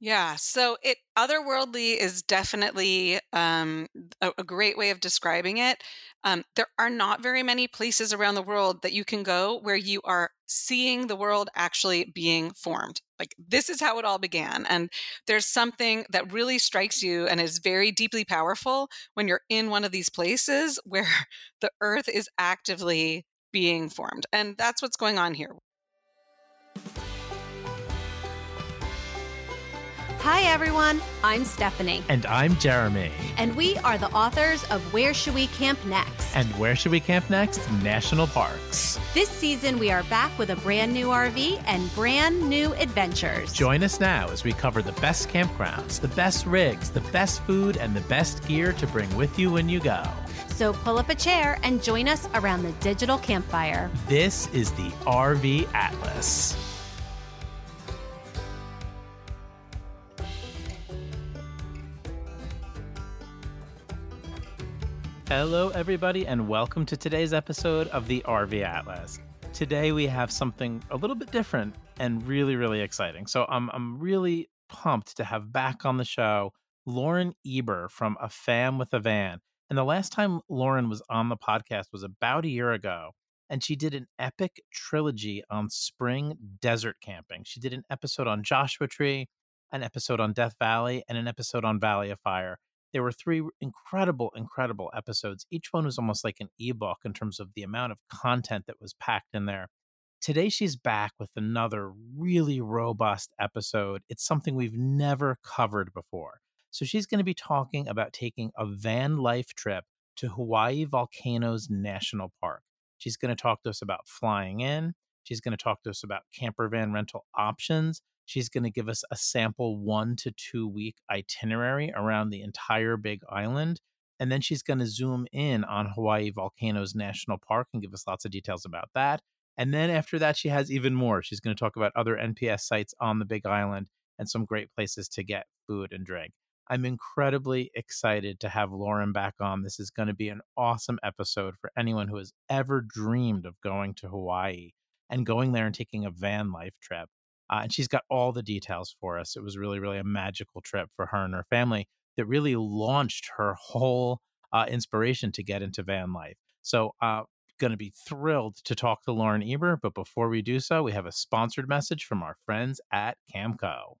Yeah, so it otherworldly is definitely um, a, a great way of describing it. Um, there are not very many places around the world that you can go where you are seeing the world actually being formed. Like this is how it all began, and there's something that really strikes you and is very deeply powerful when you're in one of these places where the Earth is actively being formed, and that's what's going on here. Hi, everyone. I'm Stephanie. And I'm Jeremy. And we are the authors of Where Should We Camp Next? And where should we camp next? National parks. This season, we are back with a brand new RV and brand new adventures. Join us now as we cover the best campgrounds, the best rigs, the best food, and the best gear to bring with you when you go. So pull up a chair and join us around the digital campfire. This is the RV Atlas. Hello, everybody, and welcome to today's episode of the RV Atlas. Today, we have something a little bit different and really, really exciting. So, I'm, I'm really pumped to have back on the show Lauren Eber from A Fam with a Van. And the last time Lauren was on the podcast was about a year ago, and she did an epic trilogy on spring desert camping. She did an episode on Joshua Tree, an episode on Death Valley, and an episode on Valley of Fire. There were three incredible, incredible episodes. Each one was almost like an ebook in terms of the amount of content that was packed in there. Today, she's back with another really robust episode. It's something we've never covered before. So, she's going to be talking about taking a van life trip to Hawaii Volcanoes National Park. She's going to talk to us about flying in. She's going to talk to us about camper van rental options. She's going to give us a sample one to two week itinerary around the entire Big Island. And then she's going to zoom in on Hawaii Volcanoes National Park and give us lots of details about that. And then after that, she has even more. She's going to talk about other NPS sites on the Big Island and some great places to get food and drink. I'm incredibly excited to have Lauren back on. This is going to be an awesome episode for anyone who has ever dreamed of going to Hawaii and going there and taking a van life trip. Uh, and she's got all the details for us. It was really, really a magical trip for her and her family that really launched her whole uh, inspiration to get into van life. So, uh, going to be thrilled to talk to Lauren Eber. But before we do so, we have a sponsored message from our friends at Camco.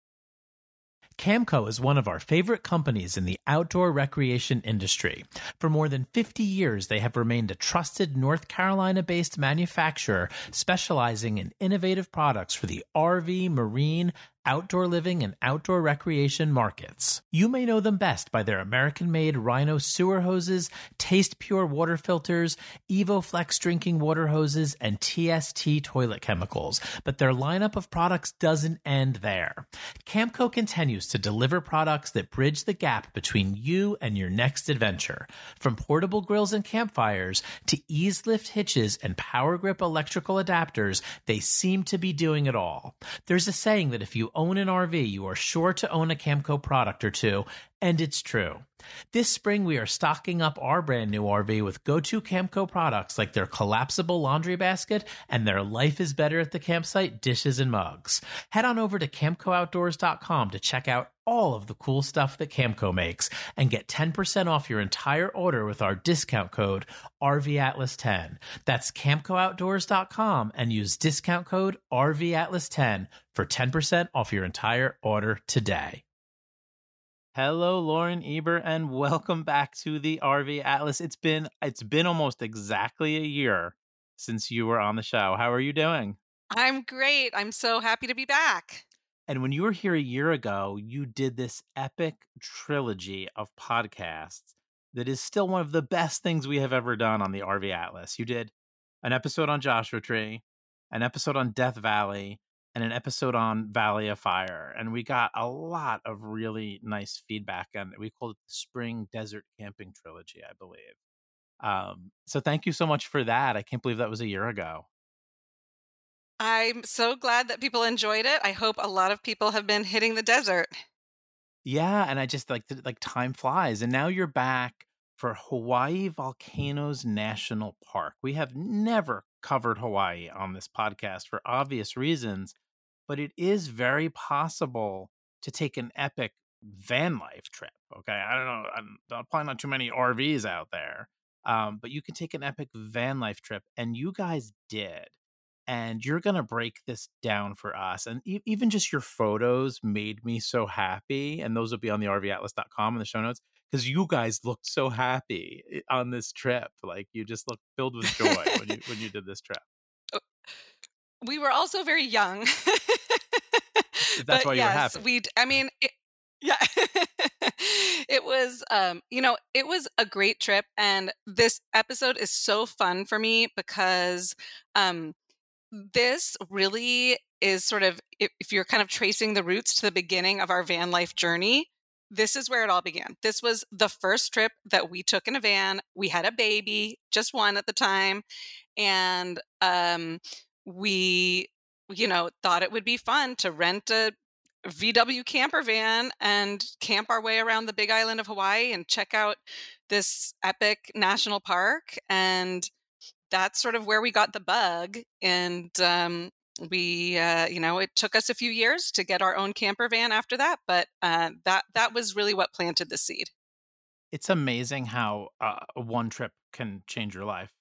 Camco is one of our favorite companies in the outdoor recreation industry. For more than 50 years, they have remained a trusted North Carolina based manufacturer specializing in innovative products for the RV, marine, outdoor living and outdoor recreation markets. You may know them best by their American made Rhino sewer hoses, Taste Pure water filters, EvoFlex drinking water hoses, and TST toilet chemicals, but their lineup of products doesn't end there. Camco continues to deliver products that bridge the gap between you and your next adventure. From portable grills and campfires to Eaz-Lift hitches and power grip electrical adapters, they seem to be doing it all. There's a saying that if you own an RV, you are sure to own a Camco product or two, and it's true. This spring, we are stocking up our brand new RV with go to Camco products like their collapsible laundry basket and their Life is Better at the Campsite dishes and mugs. Head on over to CamcoOutdoors.com to check out all of the cool stuff that Camco makes and get 10% off your entire order with our discount code RVAtlas10. That's CamcoOutdoors.com and use discount code RVAtlas10 for 10% off your entire order today. Hello, Lauren Eber, and welcome back to the RV Atlas. It's been it's been almost exactly a year since you were on the show. How are you doing? I'm great. I'm so happy to be back. And when you were here a year ago, you did this epic trilogy of podcasts that is still one of the best things we have ever done on the RV Atlas. You did an episode on Joshua Tree, an episode on Death Valley, and an episode on Valley of Fire. And we got a lot of really nice feedback and we called it the Spring Desert Camping Trilogy, I believe. Um, so thank you so much for that. I can't believe that was a year ago. I'm so glad that people enjoyed it. I hope a lot of people have been hitting the desert. Yeah, and I just like like time flies and now you're back for Hawaii Volcanoes National Park. We have never covered Hawaii on this podcast for obvious reasons, but it is very possible to take an epic van life trip. Okay, I don't know, I'm, probably not too many RVs out there, um, but you can take an epic van life trip, and you guys did. And you're gonna break this down for us, and e- even just your photos made me so happy. And those will be on the RVAtlas.com in the show notes because you guys looked so happy eh, on this trip. Like you just looked filled with joy when you when you did this trip. We were also very young. That's but why you're happy. We, I mean, it, yeah, it was. Um, you know, it was a great trip, and this episode is so fun for me because, um, this really is sort of if, if you're kind of tracing the roots to the beginning of our van life journey this is where it all began. This was the first trip that we took in a van. We had a baby, just one at the time, and um, we, you know, thought it would be fun to rent a VW camper van and camp our way around the Big Island of Hawaii and check out this epic national park. And that's sort of where we got the bug. And um, we uh, you know it took us a few years to get our own camper van after that but uh, that that was really what planted the seed it's amazing how uh, one trip can change your life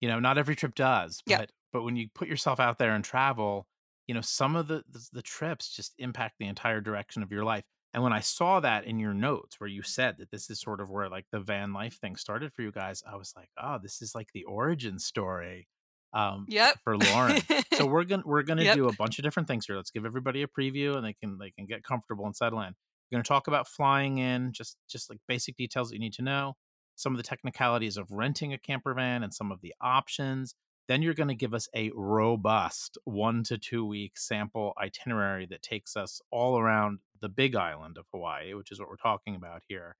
you know not every trip does but yeah. But when you put yourself out there and travel you know some of the, the the trips just impact the entire direction of your life and when i saw that in your notes where you said that this is sort of where like the van life thing started for you guys i was like oh this is like the origin story um yep. for Lauren. so we're gonna we're gonna yep. do a bunch of different things here. Let's give everybody a preview and they can they can get comfortable and settle in. We're gonna talk about flying in, just just like basic details that you need to know, some of the technicalities of renting a camper van and some of the options. Then you're going to give us a robust one to two week sample itinerary that takes us all around the big island of Hawaii, which is what we're talking about here.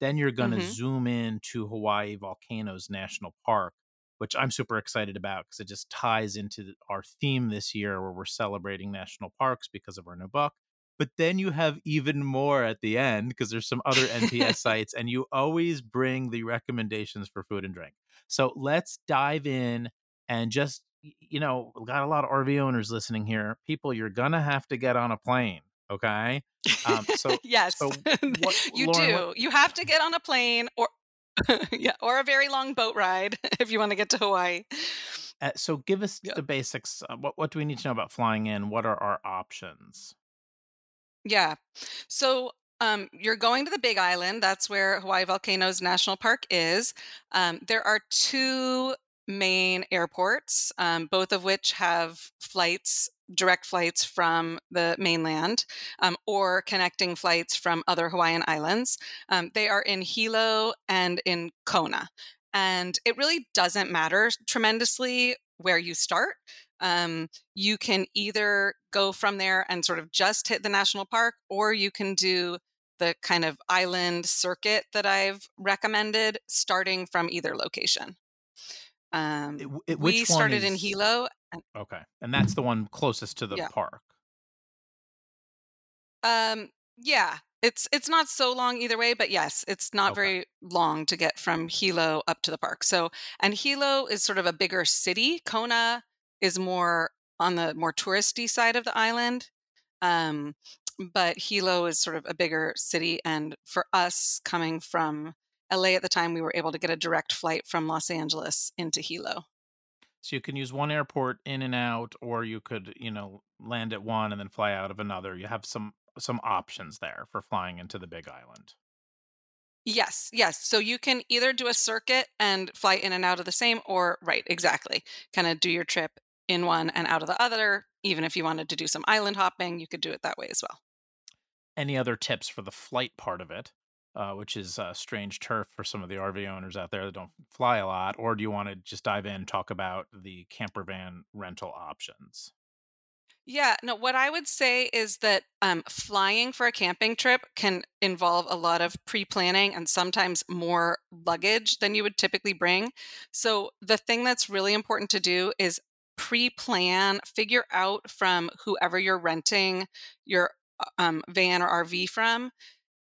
Then you're going to mm-hmm. zoom in to Hawaii Volcanoes National Park, which I'm super excited about because it just ties into our theme this year where we're celebrating national parks because of our new book. But then you have even more at the end because there's some other NPS sites, and you always bring the recommendations for food and drink. So let's dive in and just, you know, got a lot of RV owners listening here. People, you're to have to get on a plane. Okay. Um, so, yes, so what, you Lauren, do. What, you have to get on a plane or yeah, or a very long boat ride if you want to get to Hawaii. Uh, so, give us the basics. Uh, what what do we need to know about flying in? What are our options? Yeah, so um, you're going to the Big Island. That's where Hawaii Volcanoes National Park is. Um, there are two main airports, um, both of which have flights direct flights from the mainland um, or connecting flights from other Hawaiian islands. Um, they are in Hilo and in Kona. And it really doesn't matter tremendously where you start. Um, you can either go from there and sort of just hit the national park, or you can do the kind of island circuit that I've recommended, starting from either location. Um, it, it, we started is... in Hilo Okay. And that's the one closest to the Yeah. park. Um, yeah, it's it's not so long either way, but yes, it's not Okay. very long to get from Hilo up to the park. So, and Hilo is sort of a bigger city. Kona is more on the more touristy side of the island. Um, but Hilo is sort of a bigger city, and for us coming from LA at the time, we were able to get a direct flight from Los Angeles into Hilo. So you can use one airport in and out, or you could, you know, land at one and then fly out of another. You have some some options there for flying into the Big Island. Yes, yes. So you can either do a circuit and fly in and out of the same, or right, exactly, kind of do your trip in one and out of the other. Even if you wanted to do some island hopping, you could do it that way as well. Any other tips for the flight part of it? Uh, which is uh, strange turf for some of the RV owners out there that don't fly a lot? Or do you want to just dive in talk about the camper van rental options? Yeah, no, what I would say is that um, flying for a camping trip can involve a lot of pre planning and sometimes more luggage than you would typically bring. So, the thing that's really important to do is pre plan, figure out from whoever you're renting your uh, um, van or RV from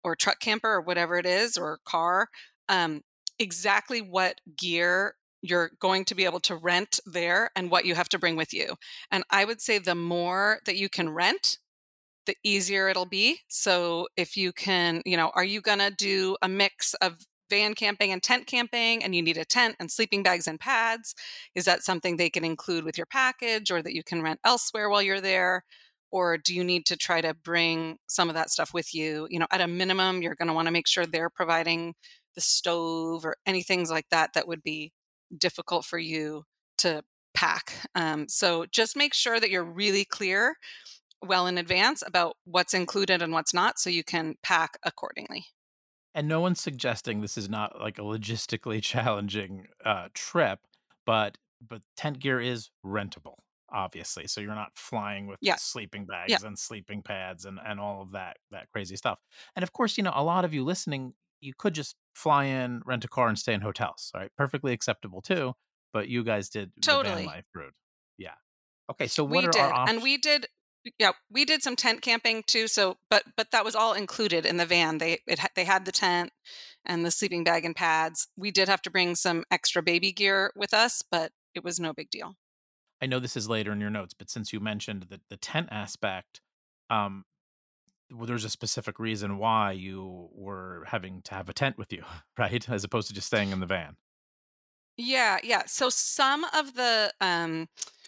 or truck camper or whatever it is or car um, exactly what gear you're going to be able to rent there and what you have to bring with you and i would say the more that you can rent the easier it'll be. So if you can, you know, are you going to do a mix of van camping and tent camping and you need a tent and sleeping bags and pads? Is that something they can include with your package or that you can rent elsewhere while you're there? Or do you need to try to bring some of that stuff with you? You know, at a minimum, you're going to want to make sure they're providing the stove or anything like that that would be difficult for you to pack. Um, so just make sure that you're really clear well in advance about what's included and what's not so you can pack accordingly. And no one's suggesting this is not like a logistically challenging uh, trip, but but tent gear is rentable, obviously. So you're not flying with Yeah. sleeping Yeah. bags and sleeping pads and and all of that that crazy stuff. And of course, you know, a lot of you listening, you could just fly in, rent a car, and stay in hotels. Right, perfectly acceptable too. But you guys did Totally. life route. Yeah. Okay. So what We are our did. And we did yeah, we did some tent camping too, so but but that was all included in the van. They it they had the tent and the sleeping bag and pads. We did have to bring some extra baby gear with us, but it was no big deal. I know this is later in your notes, but since you mentioned the the tent aspect, um, there's a specific reason why you were having to have a tent with you, right? As opposed to just staying in the van. Yeah, yeah. So some of the um,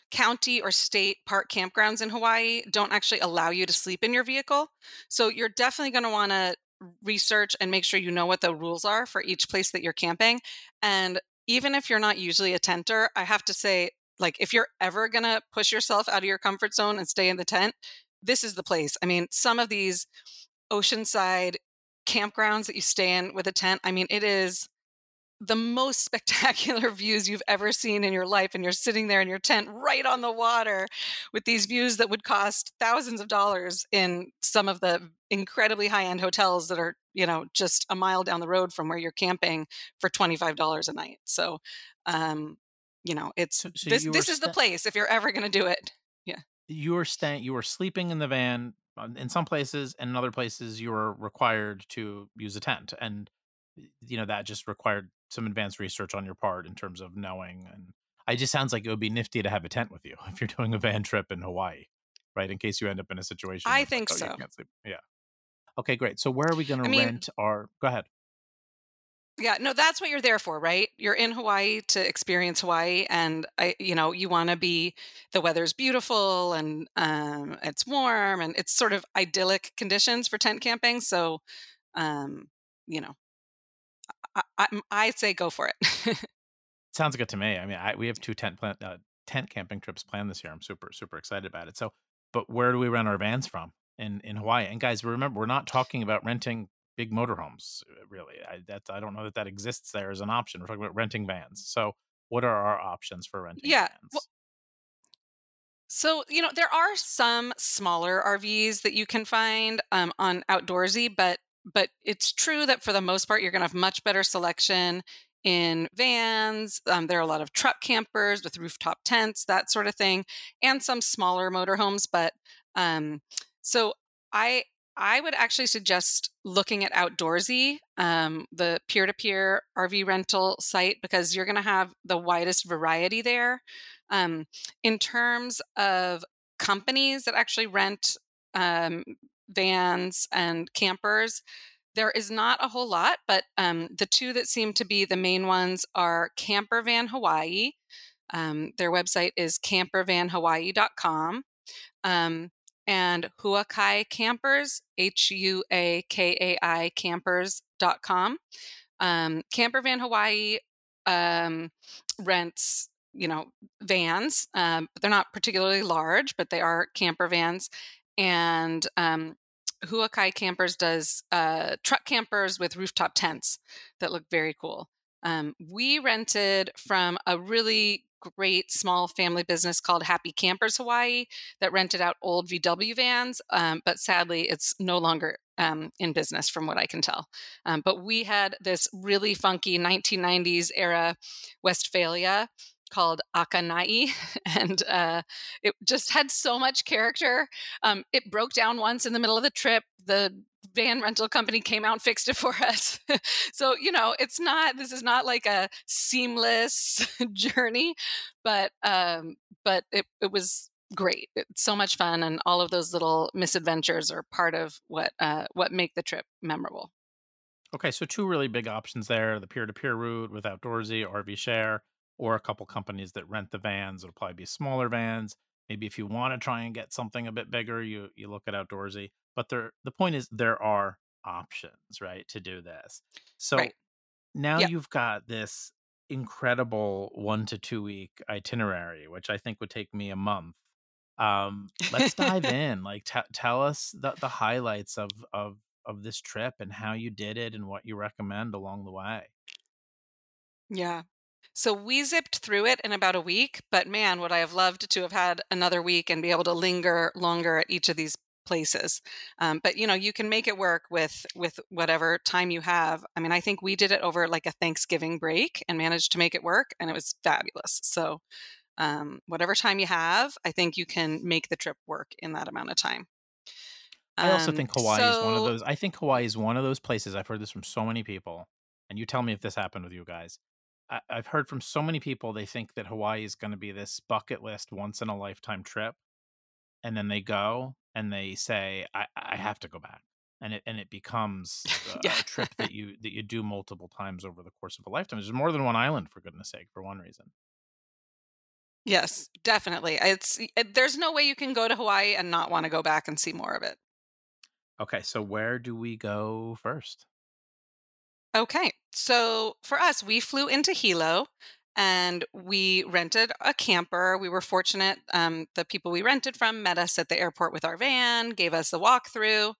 county or state park campgrounds in Hawaii don't actually allow you to sleep in your vehicle. So you're definitely going to want to research and make sure you know what the rules are for each place that you're camping. And even if you're not usually a tenter, I have to say, like, if you're ever going to push yourself out of your comfort zone and stay in the tent, this is the place. I mean, some of these oceanside campgrounds that you stay in with a tent, I mean, it is the most spectacular views you've ever seen in your life and you're sitting there in your tent right on the water with these views that would cost thousands of dollars in some of the incredibly high-end hotels that are you know just a mile down the road from where you're camping for $25 a night so um you know it's So, so this this is the place if you're ever going to do it yeah you were staying, you were sleeping in the van uh, in some places, and in other places you were required to use a tent, and you know that just required some advanced research on your part in terms of knowing. And it just sounds like it would be nifty to have a tent with you if you're doing a van trip in Hawaii, right? In case you end up in a situation i it's like, think oh, so. Yeah. Okay, great. So where are we going i to rent our? Go ahead. Yeah, no, that's what you're there for, right? You're in Hawaii to experience Hawaii, and I, you know, you want to be. The weather's beautiful, and um, it's warm, and it's sort of idyllic conditions for tent camping. So, um, you know, I, I, I say go for it. Sounds good to me. I mean, I, we have two tent plan, uh, tent camping trips planned this year. I'm super super excited about it. So, but where do we rent our vans from in in Hawaii? And guys, remember, we're not talking about renting big motorhomes. uh, Really, I that I don't know that that exists there as an option. We're talking about renting vans. So, what are our options for renting yeah, well, vans? So, you know, there are some smaller RVs that you can find um, on Outdoorsy, but but it's true that for the most part, you're going to have much better selection in vans. Um, there are a lot of truck campers with rooftop tents, that sort of thing, and some smaller motorhomes. But um, so I I would actually suggest looking at Outdoorsy, um, the peer-to-peer RV rental site, because you're going to have the widest variety there. Um, in terms of companies that actually rent um, vans and campers, there is not a whole lot, but um, the two that seem to be the main ones are Camper Van Hawaii. Um, their website is campervanhawaii.com. Um, and Huakai Campers, H U A K A I campers.com. Um, Camper Van Hawaii um, rents, you know, vans. Um, but they're not particularly large, but they are camper vans. And um, Huakai Campers does uh, truck campers with rooftop tents that look very cool. Um, we rented from a really great small family business called Happy Campers Hawaii that rented out old VW vans, um, but sadly, it's no longer um, in business from what I can tell. Um, but we had this really funky 1990s era Westfalia called Akanai, and uh, it just had so much character. Um, it broke down once in the middle of the trip. The van rental company came out and fixed it for us. so, you know, it's not, this is not like a seamless journey, but, um, but it, it was great. It's so much fun, and all of those little misadventures are part of what uh, what make the trip memorable. Okay, so two really big options there: the peer-to-peer route with Outdoorsy, RV Share, or a couple companies that rent the vans. It'll probably be smaller vans. Maybe if you want to try and get something a bit bigger, you you look at Outdoorsy. But there, the point is, there are options, right, to do this. So Right. now Yep. you've got this incredible one to two week itinerary, which I think would take me a month. Um, let's dive in. Like, t- tell us the, the highlights of of of this trip and how you did it and what you recommend along the way. Yeah. So we zipped through it in about a week, but man, would I have loved to have had another week and be able to linger longer at each of these places. Um, but you know, you can make it work with with whatever time you have. I mean, I think we did it over like a Thanksgiving break and managed to make it work, and it was fabulous. So um, whatever time you have, I think you can make the trip work in that amount of time. I also Um, think Hawaii is one of those. I think Hawaii is one of those places. I've heard this from so many people, and you tell me if this happened with you guys. I, I've heard from so many people they think that Hawaii is going to be this bucket list, once in a lifetime trip, and then they go and they say, "I, I have to go back," and it and it becomes yeah. a, a trip that you that you do multiple times over the course of a lifetime. There's more than one island, for goodness sake, for one reason. Yes, definitely. It's it, there's no way you can go to Hawaii and not want to go back and see more of it. Okay, so where do we go first? Okay. So for us, we flew into Hilo and we rented a camper. We were fortunate. Um, the people we rented from met us at the airport with our van, gave us a walkthrough.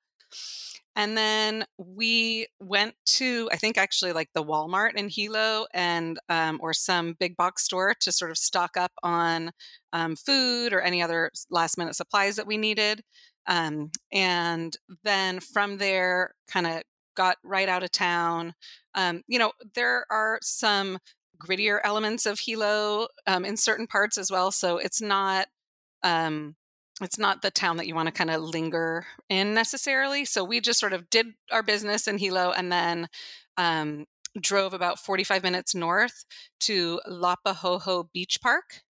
And then we went to, I think actually like the Walmart in Hilo and um, or some big box store to sort of stock up on um, food or any other last minute supplies that we needed. Um, and then from there, kind of got right out of town. Um, you know, there are some grittier elements of Hilo um, in certain parts as well. So it's not um, it's not the town that you want to kind of linger in necessarily. So we just sort of did our business in Hilo and then um, drove about 45 minutes north to Laupahoehoe Beach Park.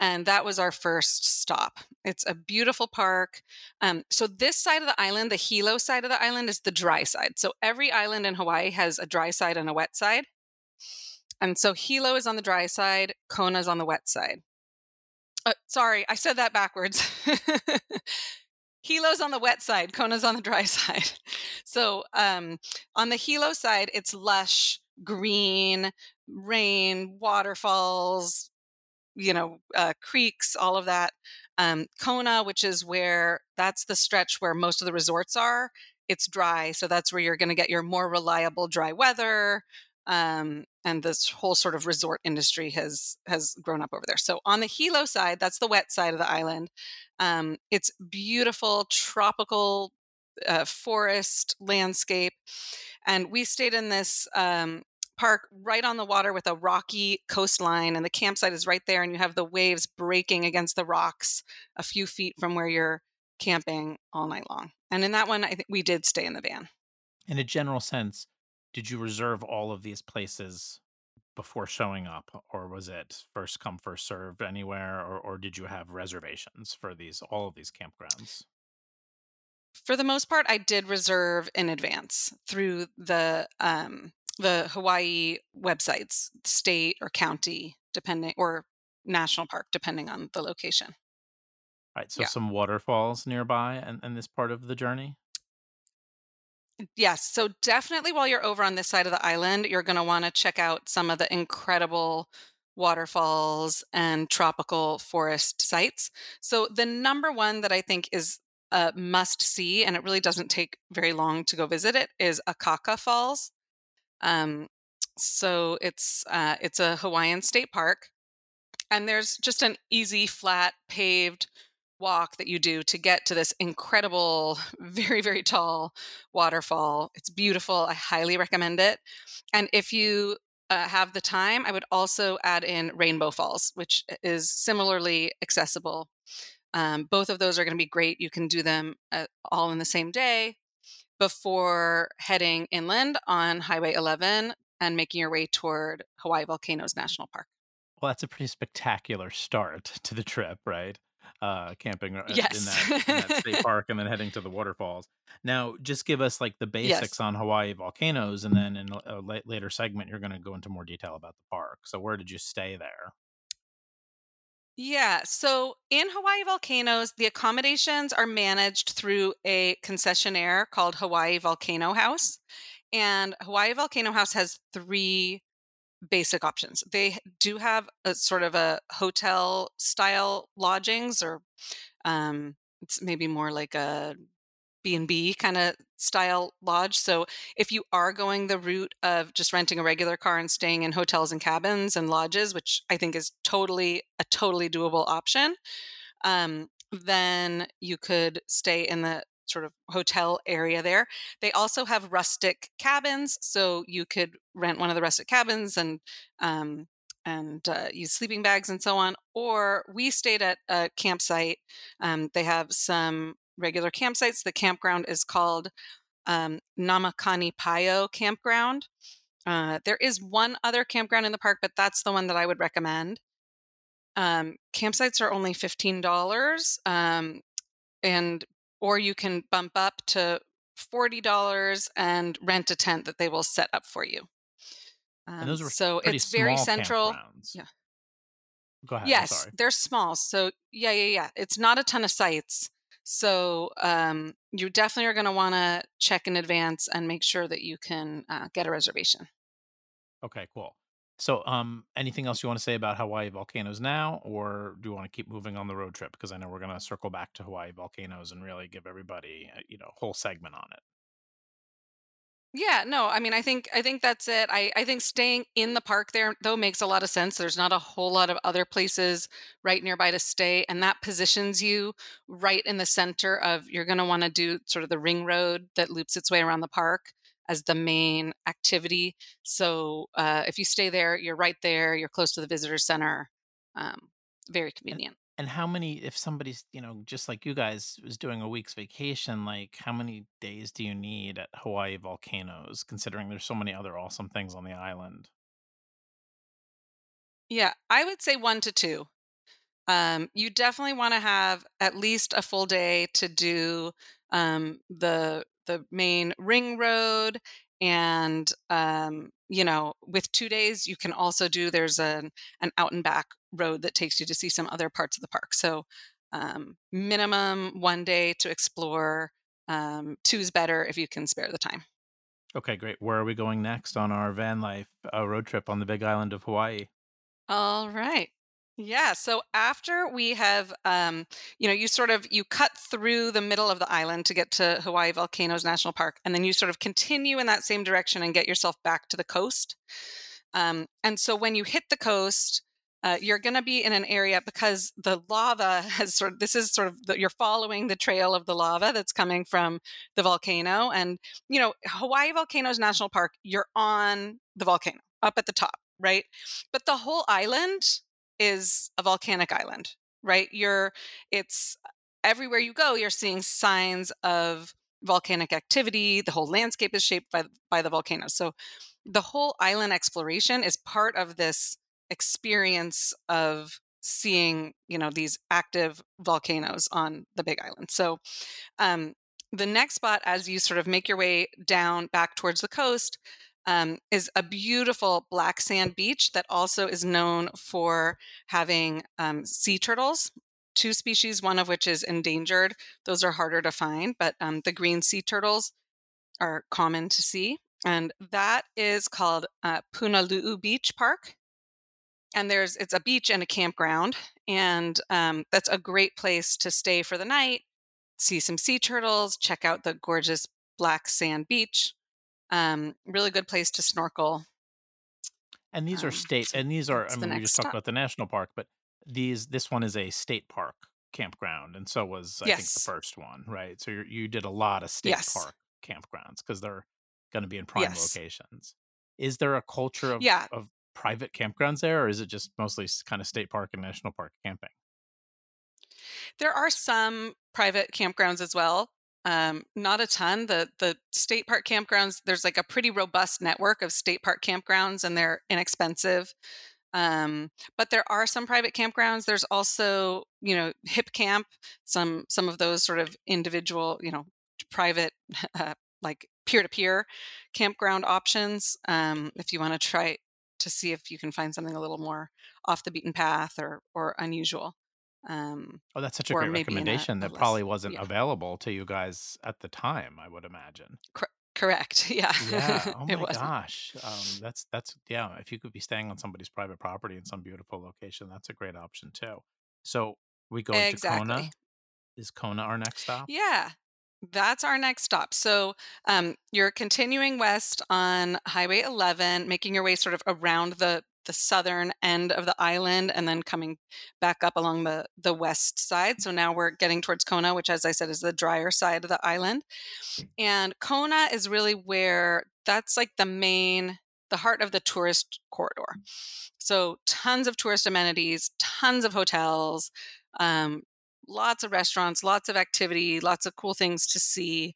And that was our first stop. It's a beautiful park. Um, so, this side of the island, the Hilo side of the island, is the dry side. So, every island in Hawaii has a dry side and a wet side. And so, Hilo is on the dry side, Kona is on the wet side. Uh, sorry, I said that backwards. Hilo's on the wet side, Kona's on the dry side. So um, on the Hilo side, it's lush, green, rain, waterfalls, you know, uh, creeks, all of that. Um, Kona, which is where that's the stretch where most of the resorts are, it's dry. So that's where you're going to get your more reliable dry weather. Um, and this whole sort of resort industry has has grown up over there. So on the Hilo side, that's the wet side of the island. Um, it's beautiful tropical uh, forest landscape, and we stayed in this um, park right on the water with a rocky coastline, and the campsite is right there, and you have the waves breaking against the rocks a few feet from where you're camping all night long. And in that one, I think we did stay in the van. In a general sense, did you reserve all of these places before showing up, or was it first come first served anywhere, or or did you have reservations for these all of these campgrounds? For the most part, I did reserve in advance through the um, the Hawaii websites, state or county, depending, or national park, depending on the location. Right, so Yeah. some waterfalls nearby and, and this part of the journey. Yes. So definitely while you're over on this side of the island, you're going to want to check out some of the incredible waterfalls and tropical forest sites. So the number one that I think is a must see, and it really doesn't take very long to go visit it, is Akaka Falls. Um, so it's uh, it's a Hawaiian state park, and there's just an easy, flat, paved walk that you do to get to this incredible, very, very tall waterfall. It's beautiful. I highly recommend it. And if you uh, have the time, I would also add in Rainbow Falls, which is similarly accessible. Um, both of those are going to be great. You can do them uh, all in the same day before heading inland on Highway 11 and making your way toward Hawaii Volcanoes National Park. Well, that's a pretty spectacular start to the trip, right? uh, camping uh, in that in that state park and then heading to the waterfalls. Now, just give us like the basics Yes. on Hawaii volcanoes, and then in a a later segment, you're going to go into more detail about the park. So, where did you stay there? Yeah. So in Hawaii volcanoes, the accommodations are managed through a concessionaire called Hawaii Volcano House. And Hawaii Volcano House has three basic options. They do have a sort of a hotel style lodgings or um it's maybe more like a B&B kind of style lodge. So if you are going the route of just renting a regular car and staying in hotels and cabins and lodges, which I think is totally a totally doable option, um, then you could stay in the sort of hotel area there. They also have rustic cabins, so you could rent one of the rustic cabins and um, and uh, use sleeping bags and so on. Or we stayed at a campsite. Um, they have some regular campsites. The campground is called um, Namakanipaio Campground. Uh, there is one other campground in the park, but that's the one that I would recommend. Um, campsites are only fifteen dollars, um, and or you can bump up to forty dollars and rent a tent that they will set up for you. Um, so it's very central. Yeah. Go ahead. Yes, they're small. So yeah, yeah, yeah. It's not a ton of sites. So um, you definitely are going to want to check in advance and make sure that you can uh, get a reservation. Okay, cool. So, um, anything else you want to say about Hawaii volcanoes now, or do you want to keep moving on the road trip? Because I know we're going to circle back to Hawaii volcanoes and really give everybody, a, you know, a whole segment on it. Yeah, no, I mean, I think I think that's it. I I think staying in the park there though makes a lot of sense. There's not a whole lot of other places right nearby to stay, and that positions you right in the center of you're going to want to do sort of the ring road that loops its way around the park as the main activity. So uh, if you stay there, you're right there. You're close to the visitor center. Um, very convenient. And how many, if somebody's, you know, just like you guys was doing a week's vacation, like how many days do you need at Hawaii volcanoes, considering there's so many other awesome things on the island? Yeah, I would say one to two. Um, you definitely want to have at least a full day to do um, the the main ring road, and um, you know, with two days, you can also do. There's an an out and back road that takes you to see some other parts of the park. So, um, minimum one day to explore. Um, two's better if you can spare the time. Okay, great. Where are we going next on our van life uh, road trip on the big island of Hawaii? All right. Yeah. So after we have, um, you know, you sort of you cut through the middle of the island to get to Hawaii Volcanoes National Park, and then you sort of continue in that same direction and get yourself back to the coast. Um, and so when you hit the coast, uh, you're going to be in an area because the lava has sort of this is sort of the, you're following the trail of the lava that's coming from the volcano, and you know Hawaii Volcanoes National Park. You're on the volcano up at the top, right? But the whole island is a volcanic island, right? You're it's everywhere you go, you're seeing signs of volcanic activity. The whole landscape is shaped by by the volcano. So the whole island exploration is part of this experience of seeing, you know, these active volcanoes on the big island. So um, the next spot, as you sort of make your way down back towards the coast, um, is a beautiful black sand beach that also is known for having um, sea turtles. Two species, one of which is endangered. Those are harder to find, but um, the green sea turtles are common to see. And that is called uh, Punalu'u Beach Park. And there's it's a beach and a campground, and um, that's a great place to stay for the night see some sea turtles, check out the gorgeous black sand beach. Um, really good place to snorkel. And these are Um, state, so and these are, I mean, we just talked about the national park, but these, this one is a state park campground. And so was, I think, the first one, right? So you're, you did a lot of state Yes. park campgrounds because they're going to be in prime Yes. locations. Is there a culture of, Yeah. of private campgrounds there, or is it just mostly kind of state park and national park camping? There are some private campgrounds as well. Um, not a ton. The the state park campgrounds, there's like a pretty robust network of state park campgrounds and they're inexpensive. Um, but there are some private campgrounds. There's also, you know, Hip Camp, some some of those sort of individual, you know, private uh, like peer-to-peer campground options um, if you want to try to see if you can find something a little more off the beaten path or or unusual um, Oh, that's such a great a, recommendation a that less probably wasn't yeah available to you guys at the time, I would imagine. cor- correct yeah Yeah. Oh my gosh. Um, that's that's yeah. If you could be staying on somebody's private property in some beautiful location, that's a great option too. So we going to Kona. Is Kona our next stop? Yeah, that's our next stop. So um, you're continuing west on Highway 11, making your way sort of around the the southern end of the island, and then coming back up along the the west side. So now we're getting towards Kona, which, as I said, is the drier side of the island. And Kona is really where that's like the main, the heart of the tourist corridor. So tons of tourist amenities, tons of hotels, um, lots of restaurants, lots of activity, lots of cool things to see.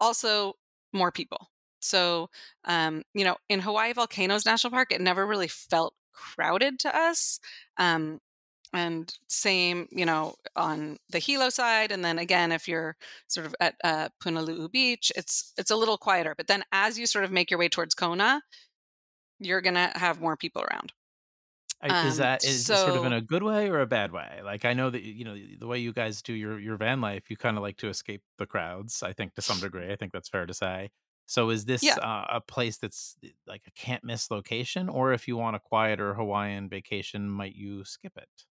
Also, more people. So, um, you know, in Hawaii Volcanoes National Park, it never really felt crowded to us. Um, and same, you know, on the Hilo side, and then again, if you're sort of at uh, Punalu'u Beach, it's it's a little quieter. But then, as you sort of make your way towards Kona, you're gonna have more people around. I is Um, that is it sort of in a good way or a bad way? Like, I know that, you know, the way you guys do your your van life, you kinda like to escape the crowds, I think, to some degree, I think that's fair to say. So is this, yeah, uh, a place that's, like, a can't miss location? Or if you want a quieter Hawaiian vacation, might you skip it?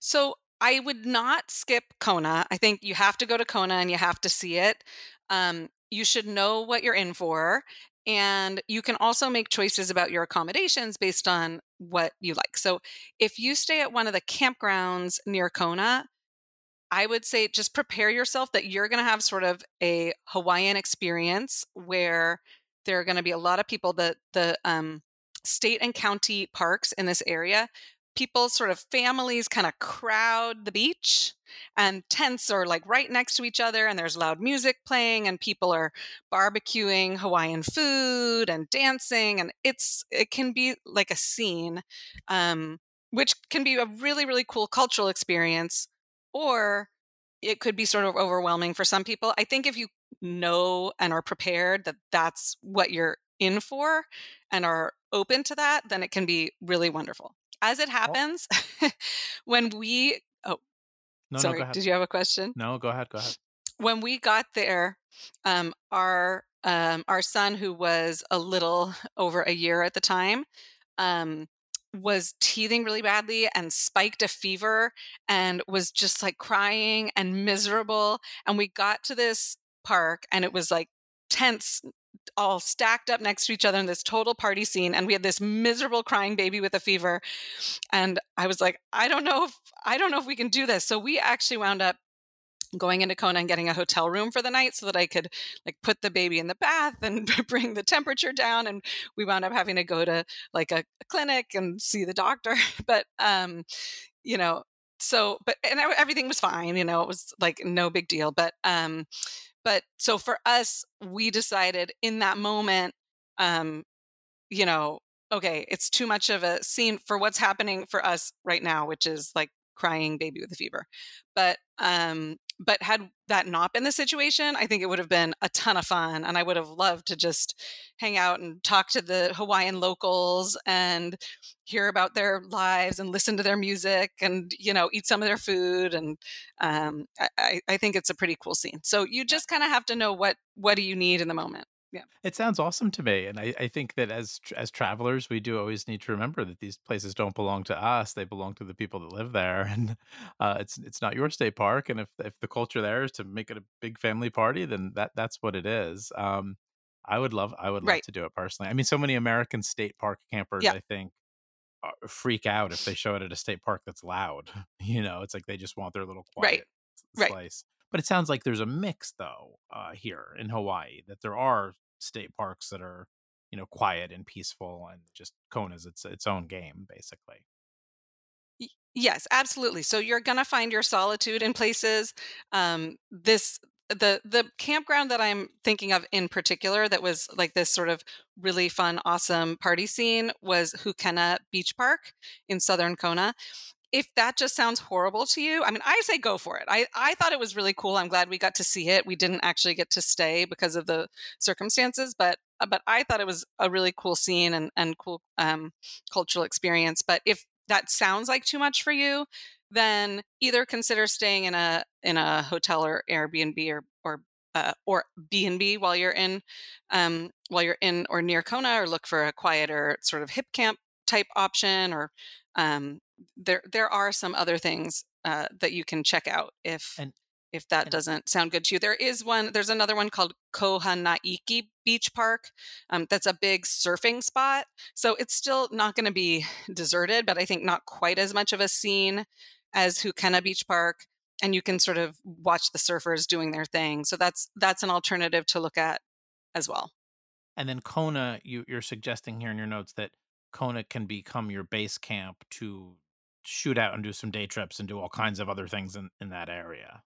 So I would not skip Kona. I think you have to go to Kona and you have to see it. Um, you should know what you're in for. And you can also make choices about your accommodations based on what you like. So if you stay at one of the campgrounds near Kona, I would say just prepare yourself that you're going to have sort of a Hawaiian experience where there are going to be a lot of people. The the um, state and county parks in this area, people sort of families kind of crowd the beach, and tents are like right next to each other, and there's loud music playing, and people are barbecuing Hawaiian food and dancing, and it's it can be like a scene. Um, which can be a really really cool cultural experience or it could be sort of overwhelming for some people. I think if you know and are prepared that that's what you're in for and are open to that, then it can be really wonderful. As it Oh happens, when we oh, no, no, sorry, ahead. did you have a question? No, go ahead, go ahead. when we got there, um, our um, our son, who was a little over a year at the time, um, was teething really badly and spiked a fever and was just like crying and miserable. And we got to this park, and it was like tents all stacked up next to each other in this total party scene and we had this miserable crying baby with a fever and i was like i don't know if i don't know if we can do this so we actually wound up going into Kona and getting a hotel room for the night so that I could like put the baby in the bath and bring the temperature down. And we wound up having to go to like a, a clinic and see the doctor. But, um, you know, so, but, and everything was fine, you know, it was like no big deal. But, um, but so for us, we decided in that moment, um, you know, okay, it's too much of a scene for what's happening for us right now, which is like crying baby with a fever. But um but had that not been the situation, I think it would have been a ton of fun and I would have loved to just hang out and talk to the Hawaiian locals and hear about their lives and listen to their music and you know eat some of their food and um, I, I think it's a pretty cool scene. So you just kind of have to know what what do you need in the moment. Yeah. It sounds awesome to me, and I, I think that as as travelers, we do always need to remember that these places don't belong to us; they belong to the people that live there, and uh, it's it's not your state park. And if if the culture there is to make it a big family party, then that that's what it is. Um, I would love I would love Right. to do it personally. I mean, so many American state park campers, Yeah. I think, uh, freak out if they show it at a state park that's loud. You know, it's like they just want their little quiet Right. slice. But it sounds like there's a mix though uh, here in Hawaii that there are state parks that are you know quiet and peaceful and just Kona's its its own game basically. Yes, absolutely. So you're to find your solitude in places. Um, this the the campground that I'm thinking of in particular that was like this sort of really fun, awesome party scene was Ho'okena Beach Park in southern Kona. If that just sounds horrible to you, I mean, I say go for it. I, I thought it was really cool. I'm glad we got to see it. We didn't actually get to stay because of the circumstances, but uh, but I thought it was a really cool scene and and cool um, cultural experience. But if that sounds like too much for you, then either consider staying in a in a hotel or Airbnb or or uh, or B and B while you're in um, while you're in or near Kona, or look for a quieter sort of hip camp type option. Or um, there there are some other things uh, that you can check out if And if that and doesn't sound good to you. There is one. There's another one called Kohanaiki Beach Park. Um, that's a big surfing spot. So it's still not going to be deserted, but I think not quite as much of a scene as Ho'okena Beach Park. And you can sort of watch the surfers doing their thing. So that's that's an alternative to look at as well. and then Kona, you you're suggesting here in your notes that Kona can become your base camp to shoot out and do some day trips and do all kinds of other things in in that area.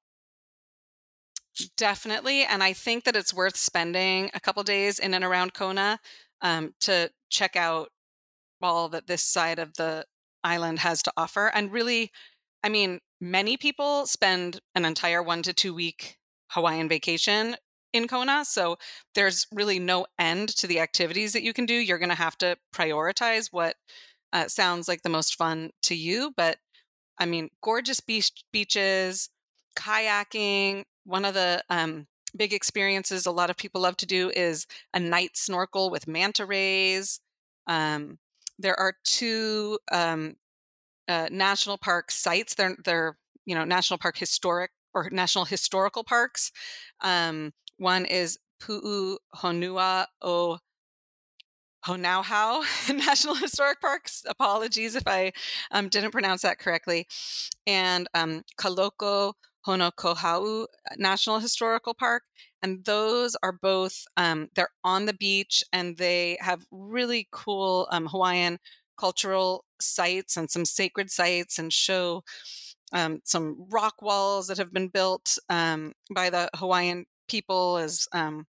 Definitely. And I think that it's worth spending a couple days in and around Kona um, to check out all that this side of the island has to offer. And really, I mean, many people spend an entire one to two week Hawaiian vacation in Kona. So there's really no end to the activities that you can do. You're going to have to prioritize what uh, sounds like the most fun to you. But I mean, gorgeous beach beaches, kayaking. One of the um, big experiences a lot of people love to do is a night snorkel with manta rays. Um, there are two um, uh, national park sites. They're they're you know national park historic or national historical parks. Um, one is Pu'u Honua o Honauhau National Historic Parks. Apologies if I um, didn't pronounce that correctly. And um, Kaloko Honokohau National Historical Park. And those are both, um, they're on the beach and they have really cool um, Hawaiian cultural sites and some sacred sites and show um, some rock walls that have been built um, by the Hawaiian people as um,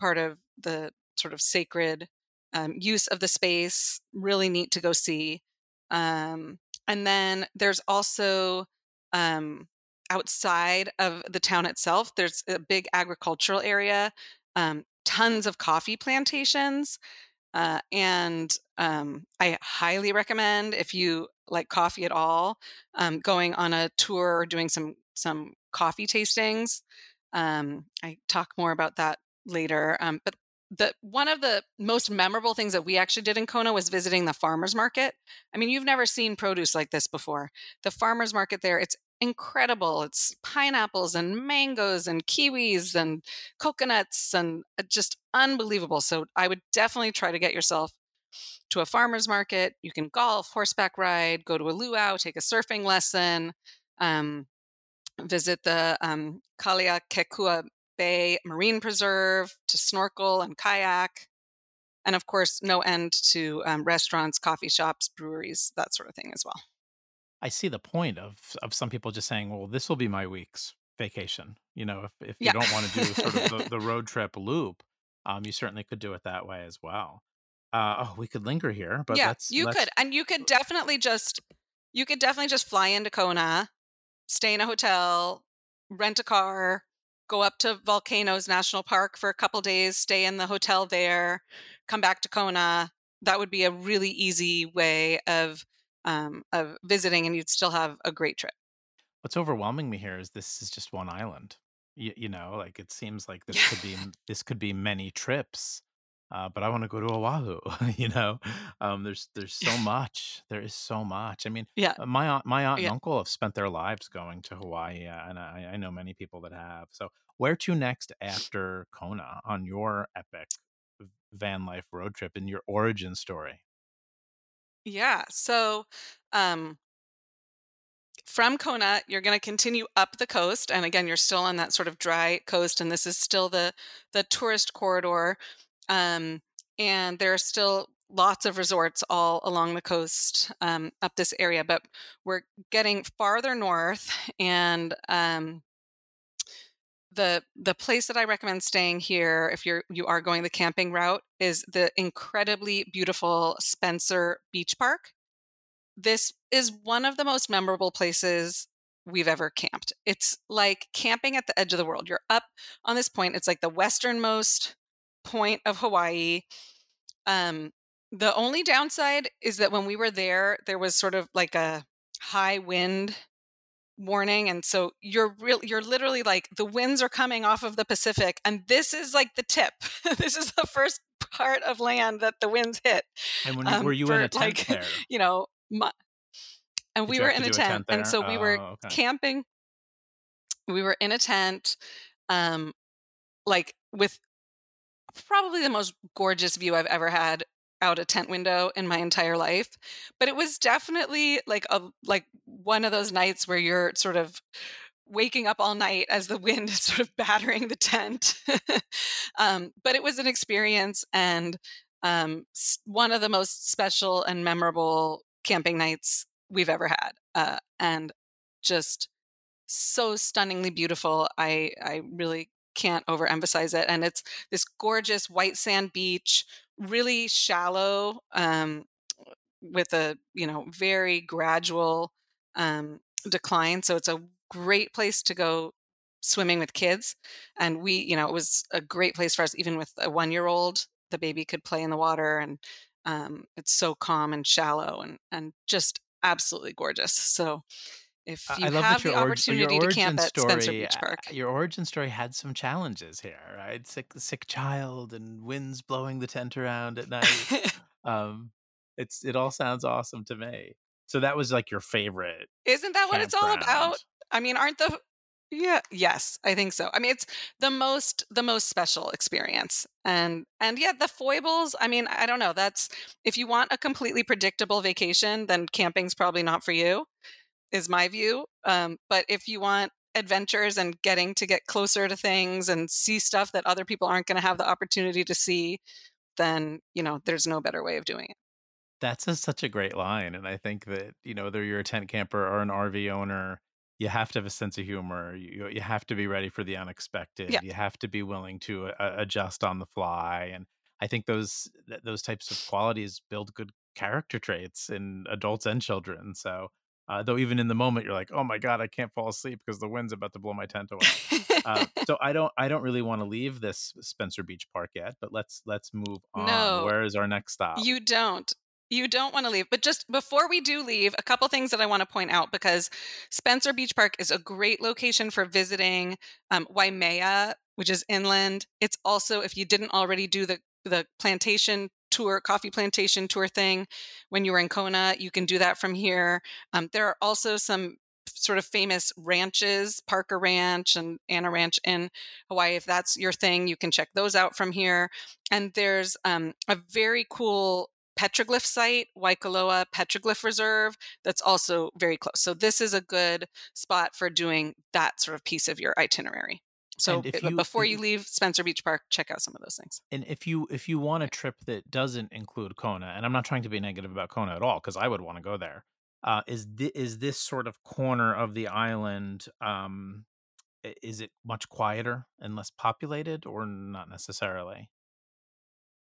part of the sort of sacred um, use of the space. Really neat to go see. Um, and then there's also um, outside of the town itself, there's a big agricultural area, um, tons of coffee plantations. Uh, and um, I highly recommend if you like coffee at all, um, going on a tour or doing some some coffee tastings. I talk more about that later. Um, but the one of the most memorable things that we actually did in Kona was visiting the farmers market. I mean, you've never seen produce like this before. The farmers market there, it's incredible. It's pineapples and mangoes and kiwis and coconuts and uh, just unbelievable. So I would definitely try to get yourself to a farmer's market. You can golf, horseback ride, go to a luau, take a surfing lesson, um, visit the um, Kealakekua Bay Marine Preserve to snorkel and kayak. And of course, no end to um, restaurants, coffee shops, breweries, that sort of thing as well. I see the point of of some people just saying, "Well, this will be my week's vacation." You know, if if you Yeah. don't want to do sort of the, the road trip loop, um, you certainly could do it that way as well. Uh, oh, we could linger here, but yeah, let's you let's could. And you could definitely just, you could definitely just fly into Kona, stay in a hotel, rent a car, go up to Volcanoes National Park for a couple days, stay in the hotel there, come back to Kona. That would be a really easy way of um, of visiting, and you'd still have a great trip. What's overwhelming me here is this is just one island. You, you know, like it seems like this could be this could be many trips. Uh, but I want to go to Oahu. You know, um, there's there's so much. There is so much. I mean, yeah, uh, my aunt, my aunt and yeah. uncle have spent their lives going to Hawaii, uh, and I, I know many people that have. So, where to next after Kona on your epic van life road trip and your origin story? yeah. So, um, from Kona, you're going to continue up the coast, and again, you're still on that sort of dry coast, and this is still the the tourist corridor. Um, and there are still lots of resorts all along the coast um, up this area, but we're getting farther north, and um, the the place that I recommend staying here if you're you are going the camping route is the incredibly beautiful Spencer Beach Park. This is one of the most memorable places we've ever camped. It's like camping at the edge of the world. You're up on this point. It's like the westernmost point of Hawaii. Um, the only downside is that when we were there, there was sort of like a high wind warning and so you're real you're literally like the winds are coming off of the pacific and this is like the tip this is the first part of land that the winds hit and when um, were you in a tent like, there you know my, and Did we were in a tent, tent and so we oh, were okay. camping we were in a tent um like with probably the most gorgeous view i've ever had out a tent window in my entire life but it was definitely like a like one of those nights where you're sort of waking up all night as the wind is sort of battering the tent. Um, but it was an experience and um, one of the most special and memorable camping nights we've ever had uh, and just so stunningly beautiful. I i really can't overemphasize it and it's this gorgeous white sand beach really shallow um, with a you know very gradual um, decline so it's a great place to go swimming with kids and we you know it was a great place for us even with a one year old the baby could play in the water and um, it's so calm and shallow and and just absolutely gorgeous so if you I love have the opportunity your to origin camp at Spencer story, Beach uh, Park, your origin story had some challenges here, right? Sick, sick child, and winds blowing the tent around at night. um, it's it all sounds awesome to me. So that was like your favorite isn't that what it's all about? I mean, aren't the yeah, yes, I think so. I mean, it's the most the most special experience. And and yeah, the foibles, I mean, I don't know. That's if you want a completely predictable vacation, then camping's probably not for you is my view. Um, but if you want adventures and getting to get closer to things and see stuff that other people aren't going to have the opportunity to see, then you know there's no better way of doing it. That's a, such a great line, and I think that you know whether you're a tent camper or an RV owner, you have to have a sense of humor. You you have to be ready for the unexpected. Yeah. You have to be willing to uh, adjust on the fly, and I think those th- those types of qualities build good character traits in adults and children. So uh, though even in the moment you're like, oh my god, I can't fall asleep because the wind's about to blow my tent away. uh, so I don't I don't really want to leave this Spencer Beach Park yet, but let's let's move on. No. Where is our next stop? You don't. You don't want to leave. But just before we do leave, a couple things that I want to point out because Spencer Beach Park is a great location for visiting um, Waimea, which is inland. It's also, if you didn't already do the the plantation tour, coffee plantation tour thing when you were in Kona. You can do that from here. Um, there are also some sort of famous ranches, Parker Ranch and Anna Ranch in Hawaii. If that's your thing, you can check those out from here. And there's um, a very cool petroglyph site, Waikoloa Petroglyph Reserve, that's also very close. So this is a good spot for doing that sort of piece of your itinerary. So if you, before you leave Spencer Beach Park, check out some of those things. and if you if you want a trip that doesn't include Kona, and I'm not trying to be negative about Kona at all, because I would want to go there. Uh, is is this sort of corner of the island? Um, is it much quieter and less populated, or not necessarily?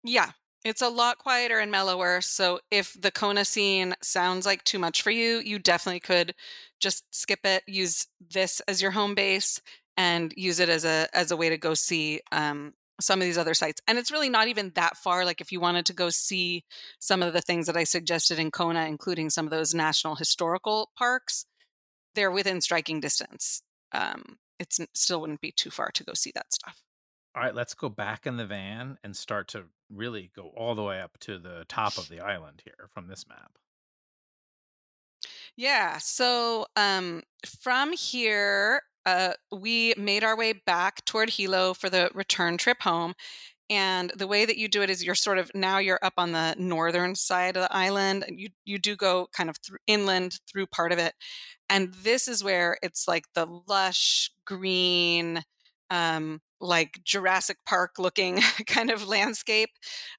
Yeah, it's a lot quieter and mellower. So if the Kona scene sounds like too much for you, you definitely could just skip it, use this as your home base, and use it as a as a way to go see um, some of these other sites. And it's really not even that far. Like if you wanted to go see some of the things that I suggested in Kona, including some of those national historical parks, they're within striking distance. Um, it's still wouldn't be too far to go see that stuff. All right, let's go back in the van and start to really go all the way up to the top of the island here from this map. Yeah. So um, from here, uh, we made our way back toward Hilo for the return trip home. And the way that you do it is you're sort of now you're up on the northern side of the island. And you you do go kind of through inland through part of it. And this is where it's like the lush green, um, like Jurassic Park looking kind of landscape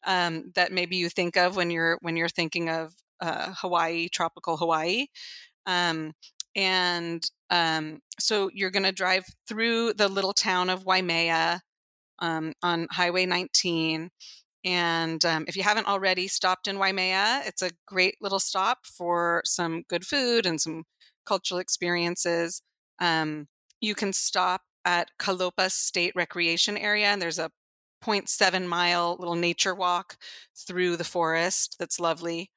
um, that maybe you think of when you're when you're thinking of uh, Hawaii, tropical Hawaii. Um, and Um, so you're going to drive through the little town of Waimea um, on Highway 19. And um, if you haven't already stopped in Waimea, it's a great little stop for some good food and some cultural experiences. Um, you can stop at Kalopa State Recreation Area, and there's a 0.7 mile little nature walk through the forest that's lovely.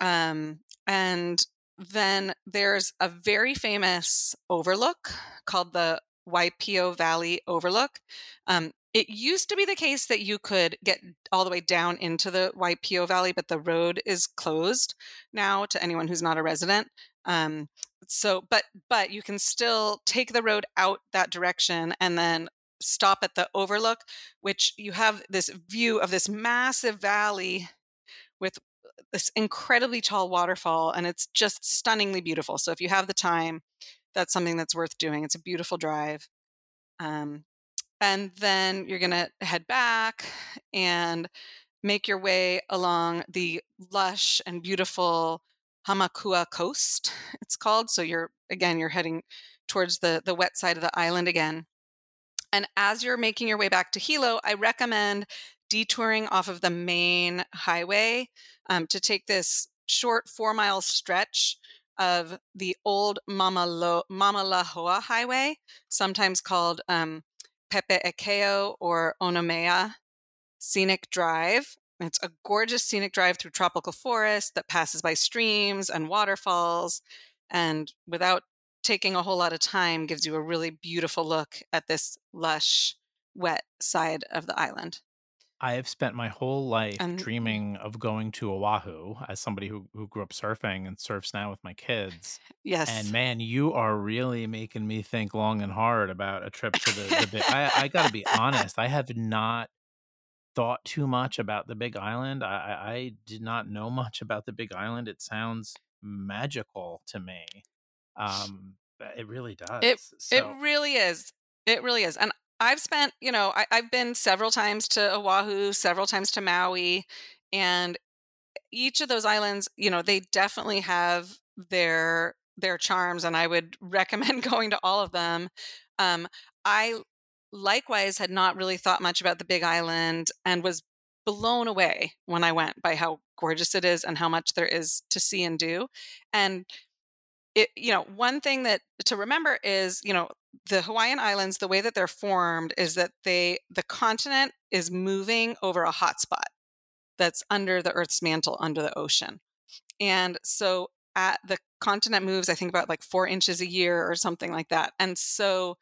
Um, and then there's a very famous overlook called the Waipio Valley Overlook. Um, it used to be the case that you could get all the way down into the Waipio Valley, but the road is closed now to anyone who's not a resident. Um, so, but but you can still take the road out that direction and then stop at the overlook, which you have this view of this massive valley with this incredibly tall waterfall, and it's just stunningly beautiful. So, if you have the time, that's something that's worth doing. It's a beautiful drive. Um, and then you're going to head back and make your way along the lush and beautiful Hamakua coast, it's called. So you're, again, you're heading towards the, the wet side of the island again. And as you're making your way back to Hilo, I recommend detouring off of the main highway um, to take this short four mile stretch of the old Mamalo- Mamalahoa Highway, sometimes called um, Pepe'ekeo or Onomea Scenic Drive. It's a gorgeous scenic drive through tropical forest that passes by streams and waterfalls. And without taking a whole lot of time, gives you a really beautiful look at this lush, wet side of the island. I have spent my whole life and, dreaming of going to Oahu as somebody who, who grew up surfing and surfs now with my kids. Yes. And man, you are really making me think long and hard about a trip to the, the big. I, I got to be honest, I have not thought too much about the Big Island. I, I did not know much about the Big Island. It sounds magical to me. Um, it really does. It so. it really is. It really is. And I've spent, you know, I, I've been several times to Oahu, several times to Maui, and each of those islands, you know, they definitely have their their charms, and I would recommend going to all of them. Um, I likewise had not really thought much about the Big Island and was blown away when I went by how gorgeous it is and how much there is to see and do. And it, you know, one thing that to remember is, you know, the Hawaiian Islands, the way that they're formed is that they the continent is moving over a hotspot that's under the Earth's mantle, under the ocean. And so at the continent moves, I think about like four inches a year or something like that. And so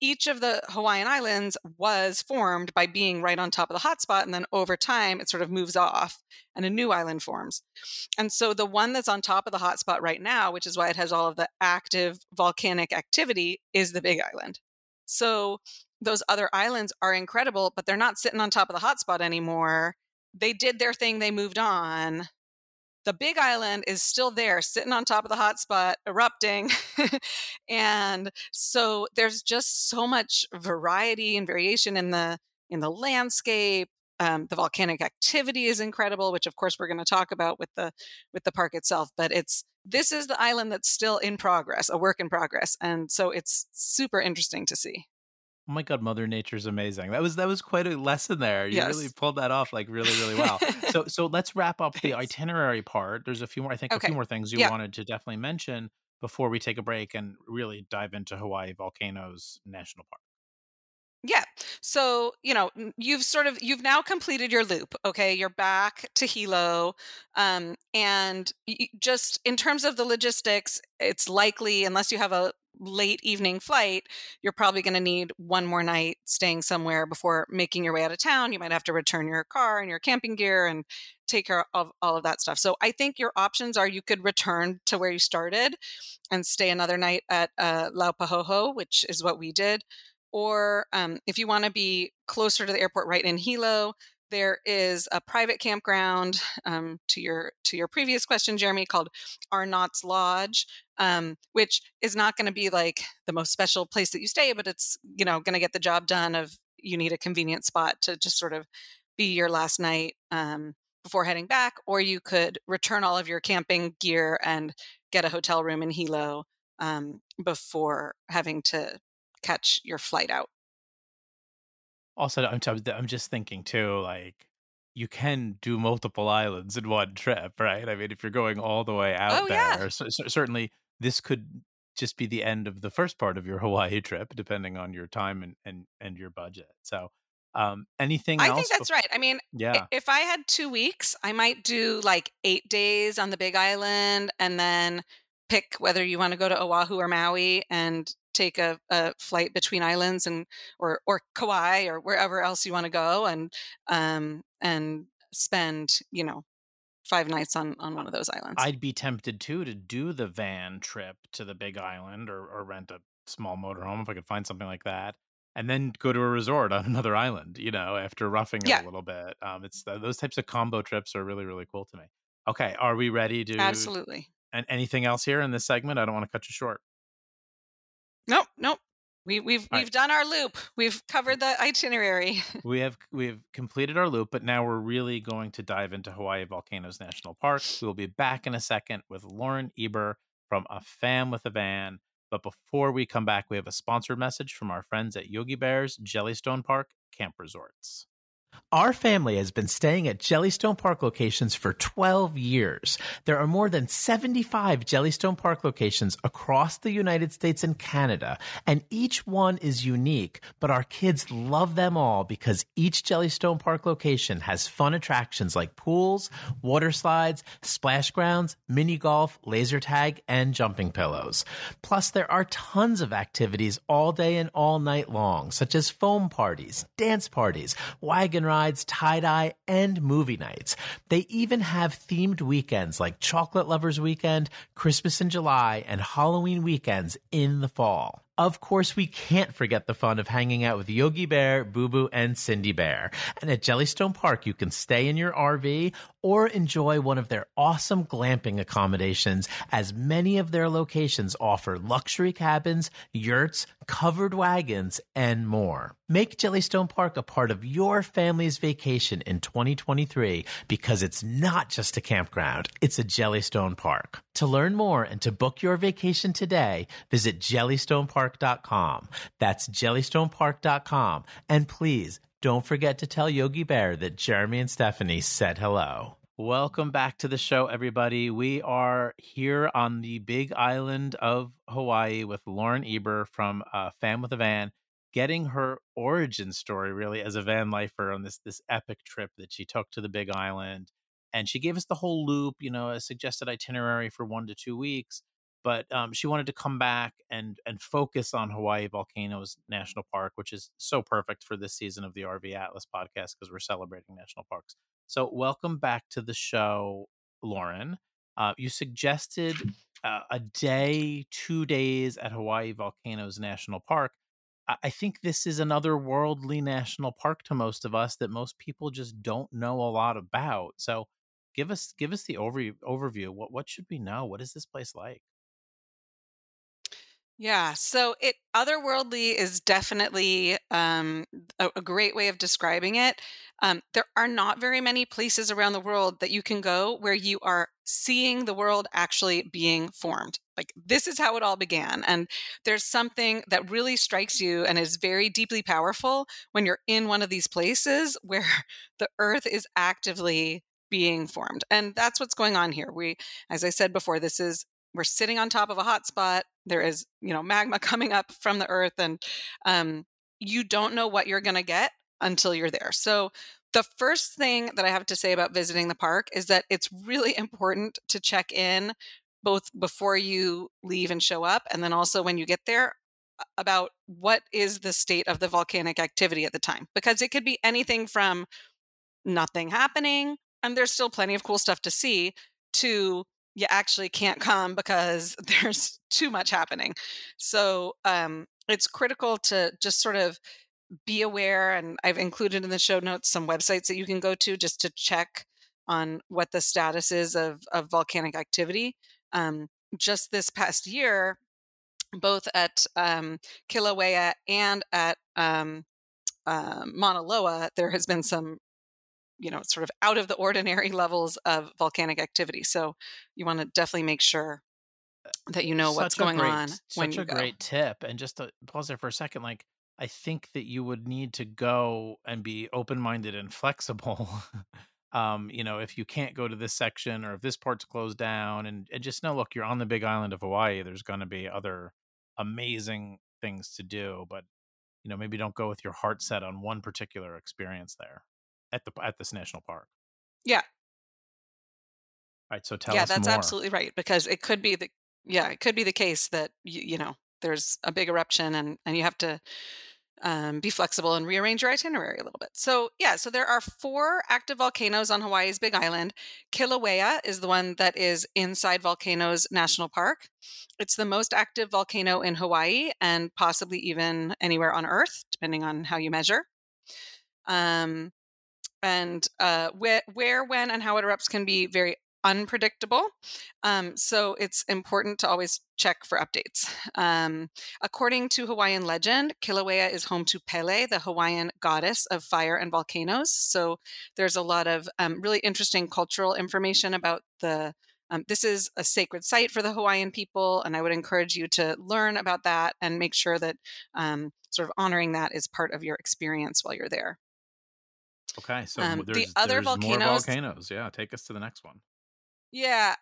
each of the Hawaiian Islands was formed by being right on top of the hotspot. And then over time, it sort of moves off and a new island forms. And so the one that's on top of the hotspot right now, which is why it has all of the active volcanic activity, is the Big Island. So those other islands are incredible, but they're not sitting on top of the hotspot anymore. They did their thing, they moved on the big island is still there sitting on top of the hotspot erupting. And so there's just so much variety and variation in the in the landscape um, the volcanic activity is incredible which of course we're going to talk about with the with the park itself but it's this is the island that's still in progress a work in progress and so it's super interesting to see Oh my god, Mother Nature's amazing. That was that was quite a lesson there. You yes. really pulled that off like really really well. so so let's wrap up the itinerary part. There's a few more I think okay. a few more things you yeah. wanted to definitely mention before we take a break and really dive into Hawaii Volcanoes National Park. Yeah. So, you know, you've sort of you've now completed your loop, okay? You're back to Hilo. Um and just in terms of the logistics, it's likely unless you have a late evening flight, you're probably going to need one more night staying somewhere before making your way out of town. You might have to return your car and your camping gear and take care of all of that stuff. So I think your options are you could return to where you started and stay another night at uh, Laupahoehoe, which is what we did. Or um, if you want to be closer to the airport right in Hilo, there is a private campground um, to your to your previous question jeremy called arnott's lodge um, which is not going to be like the most special place that you stay but it's you know going to get the job done of you need a convenient spot to just sort of be your last night um, before heading back or you could return all of your camping gear and get a hotel room in hilo um, before having to catch your flight out. Also, I'm I'm just thinking too, like you can do multiple islands in one trip, right? I mean, if you're going all the way out Oh, there, yeah. so, so certainly this could just be the end of the first part of your Hawaii trip, depending on your time and and and your budget. So, um, anything I think that's right. I mean, yeah, if I had two weeks, I might do like eight days on the Big Island and then pick whether you want to go to Oahu or Maui and take a, a flight between islands and or or Kauai or wherever else you want to go and um and spend you know five nights on on one of those islands. I'd be tempted too to do the van trip to the Big Island or or rent a small motorhome if I could find something like that, and then go to a resort on another island. You know, after roughing it a little bit. Um, it's th- those types of combo trips are really really cool to me. Okay, are we ready to? absolutely. And anything else here in this segment? I don't want to cut you short. Nope, nope. We we've All right. we've done our loop. We've covered the itinerary. We have we have completed our loop, but now we're really going to dive into Hawaii Volcanoes National Park. We will be back in a second with Lauren Eber from A Fam with a Van. But before we come back, we have a sponsored message from our friends at Yogi Bear's Jellystone Park Camp Resorts. Our family has been staying at Jellystone Park locations for 12 years. There are more than 75 Jellystone Park locations across the United States and Canada, and each one is unique, but our kids love them all because each Jellystone Park location has fun attractions like pools, water slides, splash grounds, mini golf, laser tag, and jumping pillows. Plus, there are tons of activities all day and all night long, such as foam parties, dance parties, wagon rides, tie dye, and movie nights. They even have themed weekends like Chocolate Lovers Weekend, Christmas in July, and Halloween weekends in the fall. Of course, we can't forget the fun of hanging out with Yogi Bear, Boo Boo, and Cindy Bear. And at Jellystone Park, you can stay in your RV or enjoy one of their awesome glamping accommodations, as many of their locations offer luxury cabins, yurts, covered wagons, and more. Make Jellystone Park a part of your family's vacation in 2023 because it's not just a campground, it's a Jellystone Park. To learn more and to book your vacation today, visit jellystonepark.com. That's jellystonepark.com. And please don't forget to tell Yogi Bear that Jeremy and Stephanie said hello. Welcome back to the show, everybody. We are here on the big island of Hawaii with Lauren Eber from uh, Fam with a Van, getting her origin story really as a van lifer on this this epic trip that she took to the Big Island, and she gave us the whole loop, you know, a suggested itinerary for one to two weeks. But um, she wanted to come back and and focus on Hawaii Volcanoes National Park, which is so perfect for this season of the RV Atlas podcast because we're celebrating national parks. So, welcome back to the show, Lauren. Uh, you suggested uh, a day, two days at Hawaii Volcanoes National Park. I I think this is another worldly national park to most of us that most people just don't know a lot about. So, give us give us the overview. Overview. What what should we know? What is this place like? Yeah, so it otherworldly is definitely um, a, a great way of describing it. Um, there are not very many places around the world that you can go where you are seeing the world actually being formed. Like this is how it all began, and there's something that really strikes you and is very deeply powerful when you're in one of these places where the Earth is actively being formed, and that's what's going on here. We, as I said before, this is we're sitting on top of a hot spot there is you know magma coming up from the earth and um, you don't know what you're going to get until you're there. So the first thing that i have to say about visiting the park is that it's really important to check in both before you leave and show up and then also when you get there about what is the state of the volcanic activity at the time because it could be anything from nothing happening and there's still plenty of cool stuff to see to you actually can't come because there's too much happening. So um, it's critical to just sort of be aware and i've included in the show notes some websites that you can go to just to check on what the status is of, of volcanic activity. Um, just this past year both at um, kilauea and at um, uh, mauna loa there has been some you know sort of out of the ordinary levels of volcanic activity. So you want to definitely make sure that you know what's Such a going great on when such you a go. great tip, and just to pause there for a second, like, I think that you would need to go and be open-minded and flexible, um, you know, if you can't go to this section or if this part's closed down, and and just know, look, you're on the big island of Hawaii, there's gonna be other amazing things to do, but, you know, maybe don't go with your heart set on one particular experience there at the at this national park. Yeah. Right, so tell Yeah, us that's more. absolutely right because it could be the yeah, it could be the case that you, you know, there's a big eruption and and you have to um, be flexible and rearrange your itinerary a little bit. So, yeah, so there are four active volcanoes on Hawaii's Big Island. Kilauea is the one that is inside Volcanoes National Park. It's the most active volcano in Hawaii and possibly even anywhere on Earth, depending on how you measure. Um, and uh, where, where, when, and how it erupts can be very unpredictable. Um, so it's important to always check for updates. Um, according to Hawaiian legend, Kilauea is home to Pele, the Hawaiian goddess of fire and volcanoes. So there's a lot of um, really interesting cultural information about the. Um, this is a sacred site for the Hawaiian people, and I would encourage you to learn about that and make sure that um, sort of honoring that is part of your experience while you're there. Okay, so Um, the there's other there's more volcanoes, volcanoes, yeah, take us to the next one. yeah,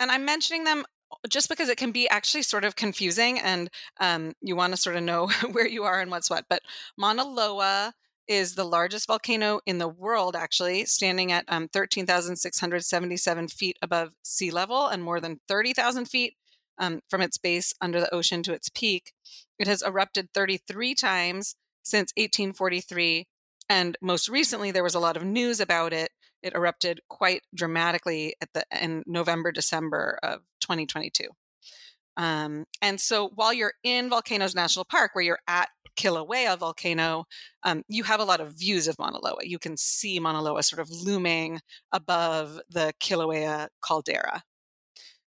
And I'm mentioning them just because it can be actually sort of confusing and um, you want to sort of know where you are and what's what. But Mauna Loa is the largest volcano in the world, actually, standing at um, 13,677 feet above sea level and more than 30,000 feet um, from its base under the ocean to its peak. It has erupted 33 times since 1843. And most recently, there was a lot of news about it it erupted quite dramatically at the in November December of 2022. Um, and so while you're in Volcanoes National Park, where you're at Kilauea volcano, um, you have a lot of views of Mauna Loa. You can see Mauna Loa sort of looming above the Kilauea caldera.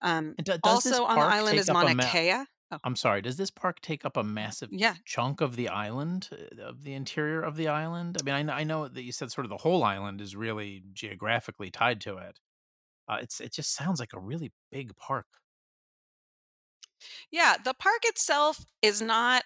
Um, does also on the island is Mauna ma Kea. Oh, I'm sorry, does this park take up a massive yeah. chunk of the island, uh, of the interior of the island? I mean, I kn I know that you said sort of the whole island is really geographically tied to it. Uh, it's it just sounds like a really big park. Yeah. The park itself is not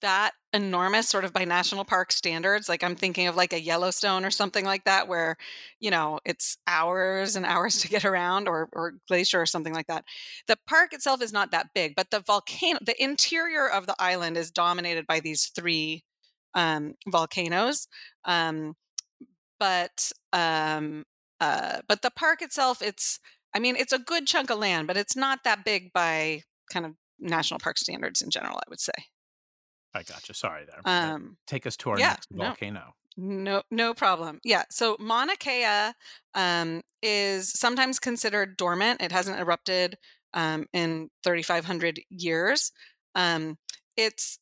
that enormous sort of by national park standards like i'm thinking of like a yellowstone or something like that where you know it's hours and hours to get around or or glacier or something like that. The park itself is not that big but the volcano the interior of the island is dominated by these three um, volcanoes um, but um, uh, but the park itself it's i mean it's a good chunk of land but it's not that big by kind of national park standards in general i would say I gotcha, sorry there. Um, take us to our yeah, next volcano. no, no problem. Yeah, so Mauna Kea um, is sometimes considered dormant. It hasn't erupted um, in 3,500 years. Um, it's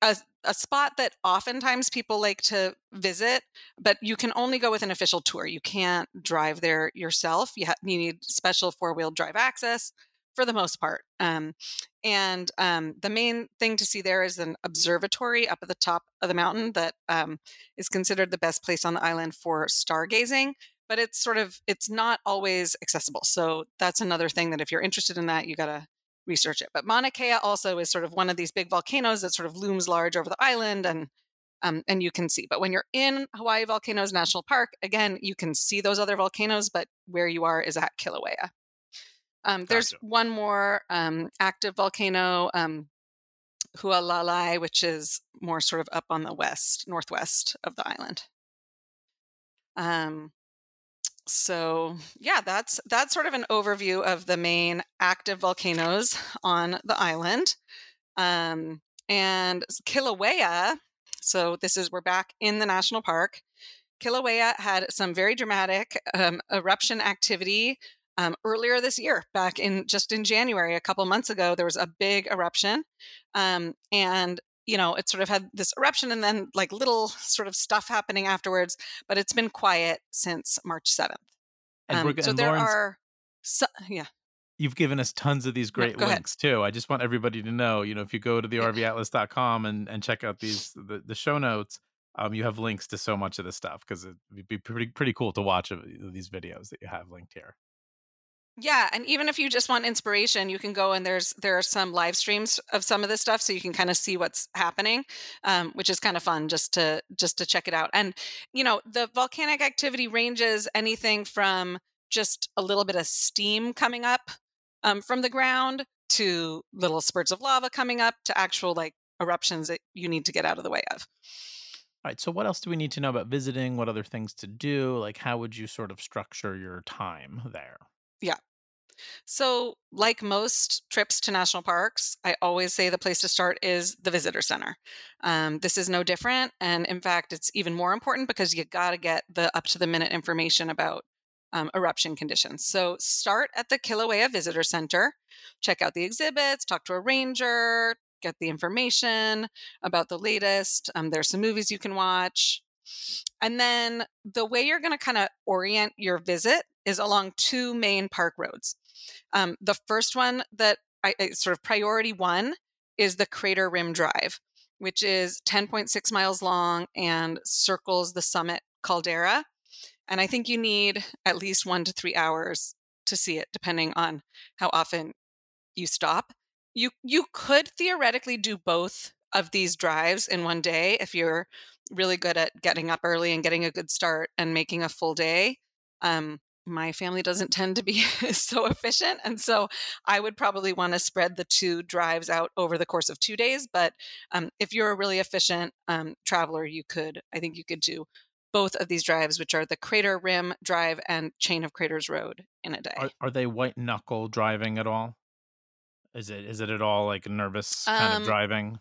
a, a spot that oftentimes people like to visit, but you can only go with an official tour. You can't drive there yourself. You, ha- you need special four wheel drive access for the most part. Um, and um, the main thing to see there is an observatory up at the top of the mountain that um, is considered the best place on the island for stargazing. But it's sort of it's not always accessible. So that's another thing that if you're interested in that, you got to research it. But Mauna Kea also is sort of one of these big volcanoes that sort of looms large over the island and um, and you can see. But when you're in Hawaii Volcanoes National Park, again, you can see those other volcanoes, but where you are is at Kilauea. Um, there's Gotcha. one more um, active volcano, um, Hualalai, which is more sort of up on the west, northwest of the island. Um, so yeah, that's that's sort of an overview of the main active volcanoes on the island. Um, and Kilauea, so this is we're back in the national park. Kilauea had some very dramatic um, eruption activity um, earlier this year, back in just in January, a couple months ago. There was a big eruption, um, and you know it sort of had this eruption and then like little sort of stuff happening afterwards. But it's been quiet since March seventh. And Um, g so and there Lawrence, are, so, yeah, you've given us tons of these no, great ahead. links too. I just want everybody to know, you know, if you go to the rvatlas.com and and check out these the, the show notes, um, you have links to so much of this stuff because it'd be pretty pretty cool to watch these videos that you have linked here. Yeah, and even if you just want inspiration, you can go and there's there are some live streams of some of this stuff, so you can kind of see what's happening, um, which is kind of fun just to just to check it out. And you know, the volcanic activity ranges anything from just a little bit of steam coming up um, from the ground to little spurts of lava coming up to actual like eruptions that you need to get out of the way of. All right. So, what else do we need to know about visiting? What other things to do? Like, how would you sort of structure your time there? Yeah. So, like most trips to national parks, I always say the place to start is the visitor center. Um, this is no different. And in fact, it's even more important because you got to get the up to the minute information about um, eruption conditions. So, start at the Kilauea Visitor Center, check out the exhibits, talk to a ranger, get the information about the latest. Um, there's some movies you can watch. And then the way you're going to kind of orient your visit is along two main park roads. Um, the first one that I, sort of priority one is the Crater Rim Drive, which is 10.6 miles long and circles the summit caldera. And I think you need at least one to three hours to see it, depending on how often you stop. You you could theoretically do both of these drives in one day if you're really good at getting up early and getting a good start and making a full day. Um, my family doesn't tend to be so efficient. And so I would probably want to spread the two drives out over the course of two days. But um, if you're a really efficient um, traveler, you could, I think you could do both of these drives, which are the Crater Rim Drive and Chain of Craters Road in a day. Are, are they white knuckle driving at all? Is it is it at all like nervous kind Um, of driving?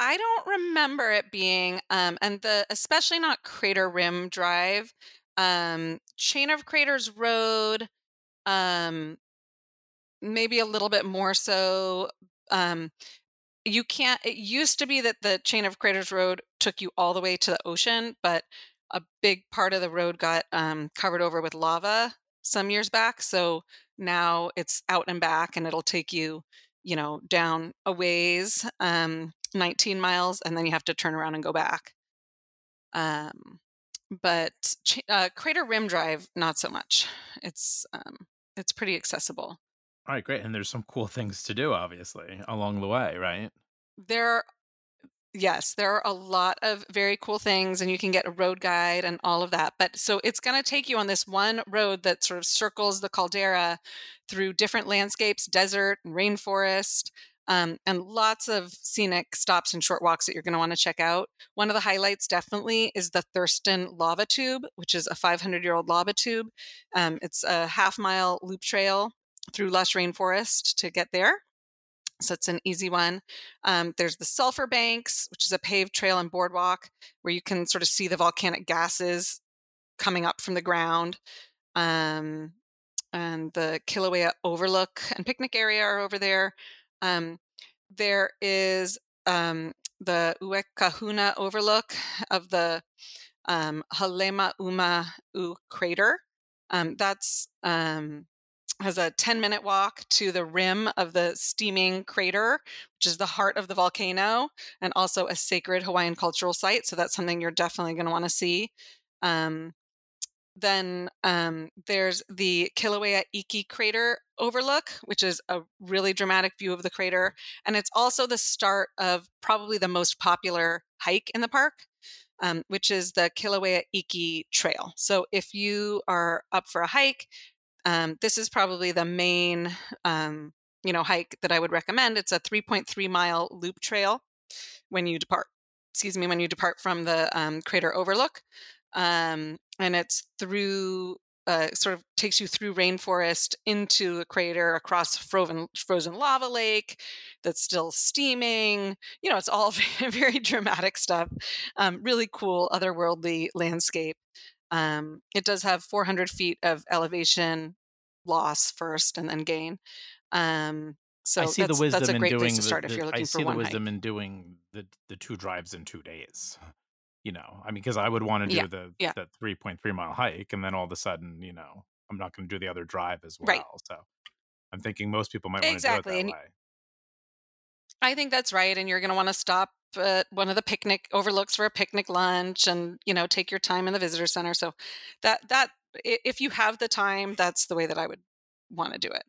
I don't remember it being, um, and the especially not Crater Rim Drive, um, Chain of Craters Road, um, maybe a little bit more so. Um, you can't. It used to be that the Chain of Craters Road took you all the way to the ocean, but a big part of the road got um, covered over with lava some years back. So now it's out and back, and it'll take you, you know, down a ways. Um, 19 miles and then you have to turn around and go back. Um, but uh, Crater Rim Drive, not so much. It's um, it's pretty accessible. All right, great. And there's some cool things to do, obviously, along the way, right? There, yes, there are a lot of very cool things, and you can get a road guide and all of that. But so it's going to take you on this one road that sort of circles the caldera through different landscapes, desert and rainforest, um, and lots of scenic stops and short walks that you're going to want to check out. One of the highlights definitely is the Thurston Lava Tube, which is a 500 year old lava tube. Um, it's a half mile loop trail through lush rainforest to get there. So it's an easy one. Um, there's the Sulphur Banks, which is a paved trail and boardwalk where you can sort of see the volcanic gases coming up from the ground. Um, and the Kilauea Overlook and picnic area are over there. Um, there is um, the Uekahuna Overlook of the um, Halema Uma U crater. Um, that's um, has a 10 minute walk to the rim of the steaming crater, which is the heart of the volcano, and also a sacred Hawaiian cultural site. So that's something you're definitely going to want to see. Um, then um, there's the Kilauea Iki crater overlook, which is a really dramatic view of the crater. And it's also the start of probably the most popular hike in the park, um, which is the Kilauea Iki Trail. So if you are up for a hike, um, this is probably the main um, you know hike that I would recommend. It's a 3.3 mile loop trail when you depart. Excuse me, when you depart from the um, crater overlook um, and it's through uh, sort of takes you through rainforest into a crater across frozen frozen lava lake that's still steaming. You know, it's all very, dramatic stuff. Um, really cool, otherworldly landscape. Um, it does have 400 feet of elevation loss first, and then gain. Um, so I see the that's wisdom that's a great place to the, start if you're looking I looking see for the one wisdom in doing the the two drives in two days. You know, I mean, because I would want to Yeah, do the yeah, the 3.3 mile hike, and then all of a sudden, you know, I'm not going to do the other drive as right. well. So I'm thinking most people might want to do it Exactly. that And way. I think that's right. And you're going to want to stop at one of the picnic overlooks for a picnic lunch and, you know, take your time in the visitor center. So that, that if you have the time, that's the way that I would want to do it.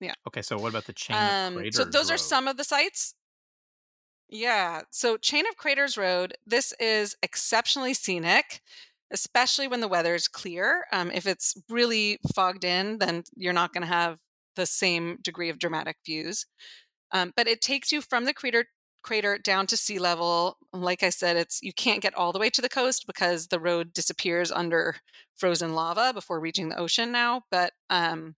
Yeah. Okay, so what about the chain um, So those road? are some of the sites. Yeah. So Chain of Craters Road, this is exceptionally scenic, especially when the weather is clear. Um, if it's really fogged in, then you're not going to have the same degree of dramatic views. Um, but it takes you from the crater crater down to sea level. Like I said, it's you can't get all the way to the coast because the road disappears under frozen lava before reaching the ocean now. But um,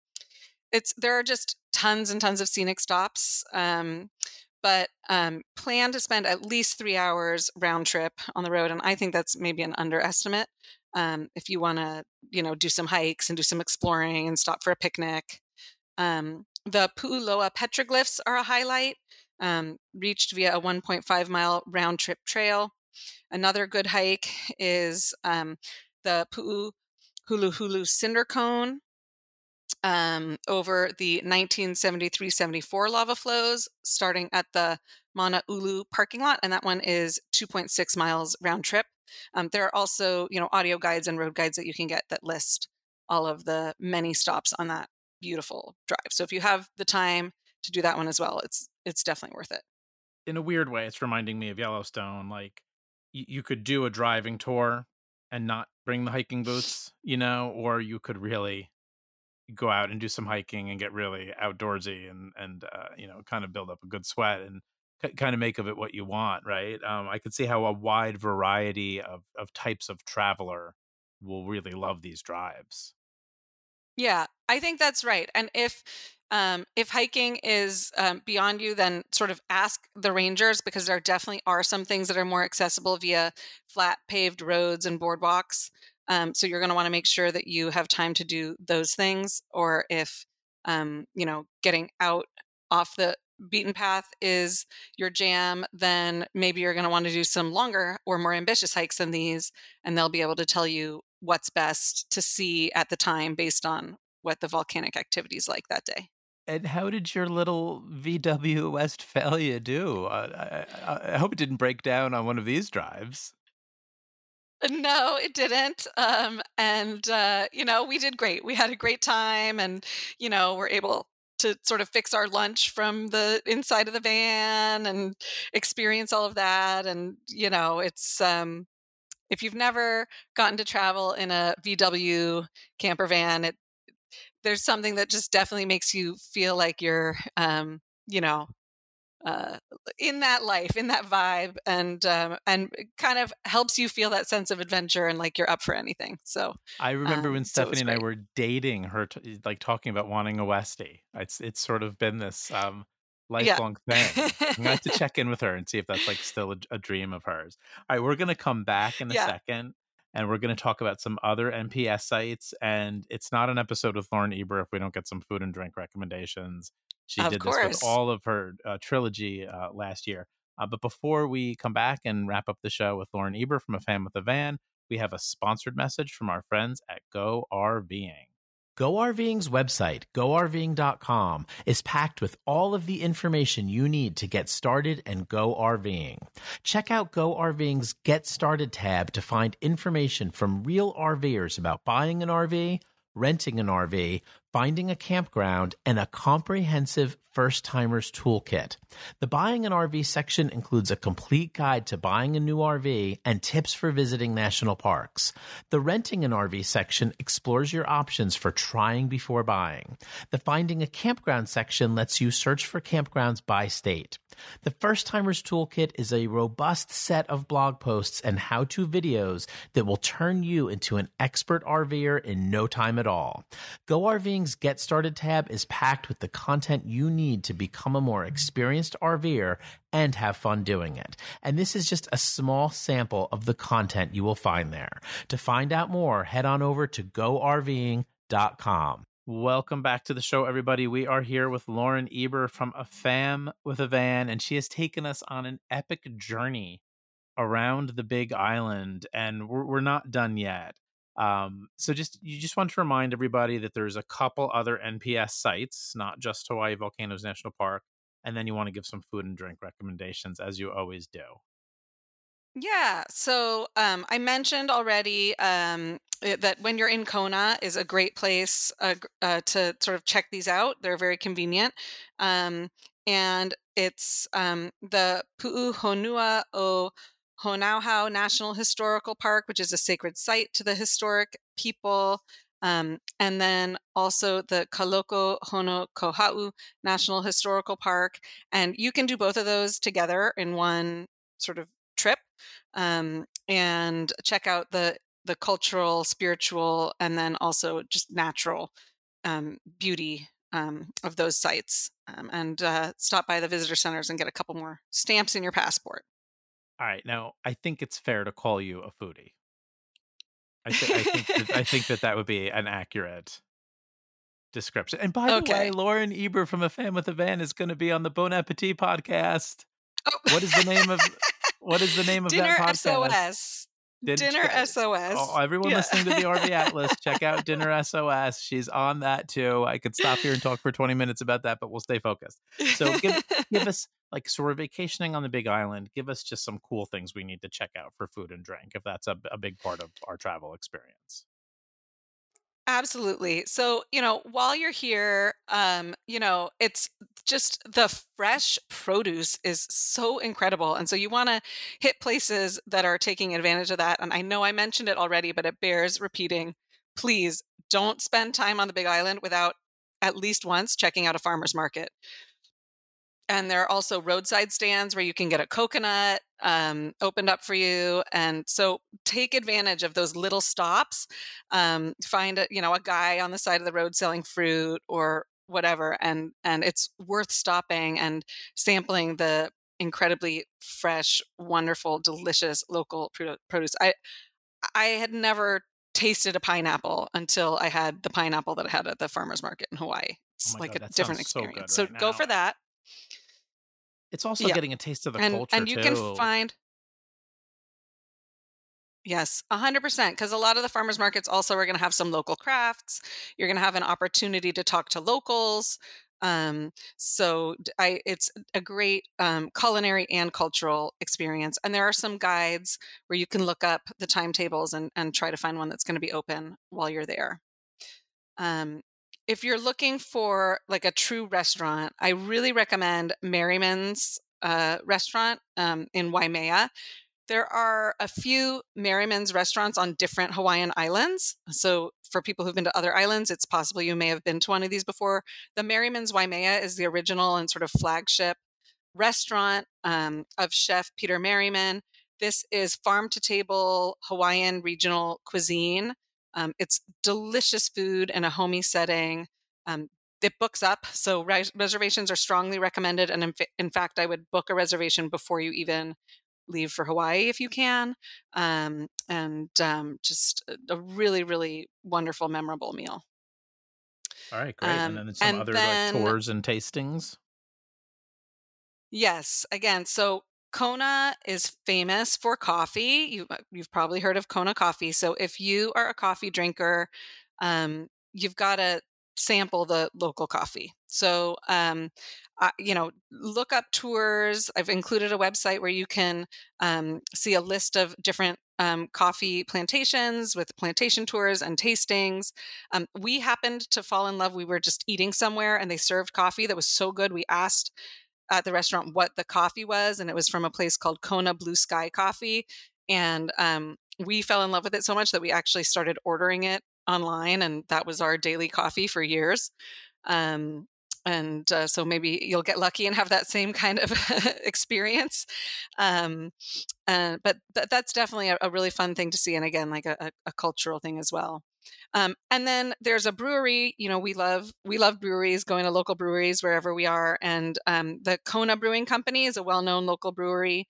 it's there are just tons and tons of scenic stops. Um, but um, plan to spend at least three hours round trip on the road, and I think that's maybe an underestimate. Um, if you want to, you know, do some hikes and do some exploring and stop for a picnic. Um, the Pu'uloa petroglyphs are a highlight, um, reached via a 1.5 mile round trip trail. Another good hike is um, the Pu'u Hulu Hulu cinder cone um, over the 1973 74 lava flows, starting at the Mauna Ulu parking lot. And that one is 2.6 miles round trip. Um, there are also, you know, audio guides and road guides that you can get that list all of the many stops on that beautiful drive. So if you have the time to do that one as well, it's it's definitely worth it. In a weird way, it's reminding me of Yellowstone. Like y- you could do a driving tour and not bring the hiking boots, you know, or you could really go out and do some hiking and get really outdoorsy and and uh, you know kind of build up a good sweat and c- kind of make of it what you want, right? Um, I could see how a wide variety of of types of traveler will really love these drives. Yeah, I think that's right. And if um, if hiking is um, beyond you, then sort of ask the rangers because there definitely are some things that are more accessible via flat paved roads and boardwalks. Um, so you're going to want to make sure that you have time to do those things. Or if um, you know getting out off the beaten path is your jam, then maybe you're going to want to do some longer or more ambitious hikes than these, and they'll be able to tell you what's best to see at the time based on what the volcanic activity is like that day. And how did your little VW Westfalia do? Uh, I, I, hope it didn't break down on one of these drives. No, it didn't. Um, and, uh, you know, we did great. We had a great time and, you know, we're able to sort of fix our lunch from the inside of the van and experience all of that. And, you know, it's, um, if you've never gotten to travel in a VW camper van, it there's something that just definitely makes you feel like you're um, you know uh, in that life, in that vibe, and um, and kind of helps you feel that sense of adventure and like you're up for anything. So I remember um, when Stephanie so and I were dating, her t- like talking about wanting a Westie. It's it's sort of been this um, lifelong yeah. thing. I'm gonna have to check in with her and see if that's like still a, a dream of hers. All right, we're gonna come back in a yeah. second and we're going to talk about some other NPS sites. And it's not an episode with Lauren Eber if we don't get some food and drink recommendations. She of did course. this with all of her uh, trilogy uh, last year. Uh, but before we come back and wrap up the show with Lauren Eber from A Fam with a Van, we have a sponsored message from our friends at Go RVing. GoRVing's website, gorving.com, is packed with all of the information you need to get started and go RVing. Check out Go GoRVing's Get Started tab to find information from real RVers about buying an RV, renting an RV, finding a campground, and a comprehensive first timers toolkit. The Buying an RV section includes a complete guide to buying a new RV and tips for visiting national parks. The Renting an RV section explores your options for trying before buying. The Finding a Campground section lets you search for campgrounds by state. The First Timers Toolkit is a robust set of blog posts and how to videos that will turn you into an expert RVer in no time at all. Go RVing's Get Started tab is packed with the content you need to become a more experienced RVer and have fun doing it. And this is just a small sample of the content you will find there. To find out more, head on over to gorving.com. Welcome back to the show, everybody. We are here with Lauren Eber from A Fam with a Van, and she has taken us on an epic journey around the Big Island, and we're, we're not done yet. Um, so just you just want to remind everybody that there's a couple other NPS sites, not just Hawaii Volcanoes National Park, and then you want to give some food and drink recommendations as you always do. Yeah. So um, I mentioned already um, it- that when you're in Kona is a great place uh, uh, to sort of check these out. They're very convenient. Um, and it's um, the Pu'uhonua o Honaunau National Historical Park, which is a sacred site to the historic people. Um, and then also the Kaloko Honokoha'u National Historical Park. And you can do both of those together in one sort of trip um, and check out the the cultural, spiritual, and then also just natural um, beauty um, of those sites. Um, and uh, stop by the visitor centers and get a couple more stamps in your passport. All right, now I think it's fair to call you a foodie. I, th- I think that, I think that that would be an accurate description. And by the way, Lauren Eber from A Fam with a Van is going to be on the Bon Appetit podcast. Oh. What is the name of what is the name of Dinner that podcast? SOS. Did- Dinner check- SOS. Uh, oh, everyone Yeah. listening to the RV Atlas, check out Dinner SOS. She's on that too. I could stop here and talk for 20 minutes about that, but we'll stay focused. So give give us like so we're vacationing on the Big Island. Give us just some cool things we need to check out for food and drink if that's a, a big part of our travel experience. Absolutely. So, you know, while you're here, um, you know, it's just the fresh produce is so incredible. And so you want to hit places that are taking advantage of that. And I know I mentioned it already, but it bears repeating. Please don't spend time on the Big Island without at least once checking out a farmer's market. And there are also roadside stands where you can get a coconut um, opened up for you. And so take advantage of those little stops um, find a you know a guy on the side of the road selling fruit or whatever and and it's worth stopping and sampling the incredibly fresh wonderful delicious local produce. I i had never tasted a pineapple until i had the pineapple that i had at the farmers market in hawaii. It's my like God, a different so experience. So, right go for that It's also Yeah. getting a taste of the and culture and you too. can find Yes, 100%. Because a lot of the farmers markets also are going to have some local crafts. You're going to have an opportunity to talk to locals. Um, so I, it's a great um, culinary and cultural experience. And there are some guides where you can look up the timetables and, and try to find one that's going to be open while you're there. Um, if you're looking for like a true restaurant, I really recommend Merriman's uh, restaurant um, in Waimea there are a few Merriman's restaurants on different Hawaiian islands. So, for people who've been to other islands, it's possible you may have been to one of these before. The Merriman's Waimea is the original and sort of flagship restaurant um, of Chef Peter Merriman. This is farm to table Hawaiian regional cuisine. Um, it's delicious food in a homey setting. Um, it books up, so res- reservations are strongly recommended. And in, fa- in fact, I would book a reservation before you even leave for Hawaii if you can. Um, and um, just a- really, really wonderful, memorable meal. All right, great. um, and then some and other then- like tours and tastings. Yes, again, so Kona is famous for coffee. You, uh, you've probably heard of Kona coffee. So if you are a coffee drinker, um, you've got to sample the local coffee. So, um, you know, look up tours. I've included a website where you can um, see a list of different um, coffee plantations with plantation tours and tastings. Um, we happened to fall in love. We were just eating somewhere and they served coffee that was so good. We asked at the restaurant what the coffee was, and it was from a place called Kona Blue Sky Coffee. And um, we fell in love with it so much that we actually started ordering it online, and that was our daily coffee for years. Um, and uh, so maybe you'll get lucky and have that same kind of experience. Um, uh, but th- that's definitely a, a really fun thing to see, and again, like a, a, a cultural thing as well. Um, and then there's a brewery. You know, we love we love breweries, going to local breweries wherever we are. And um, the Kona Brewing Company is a well-known local brewery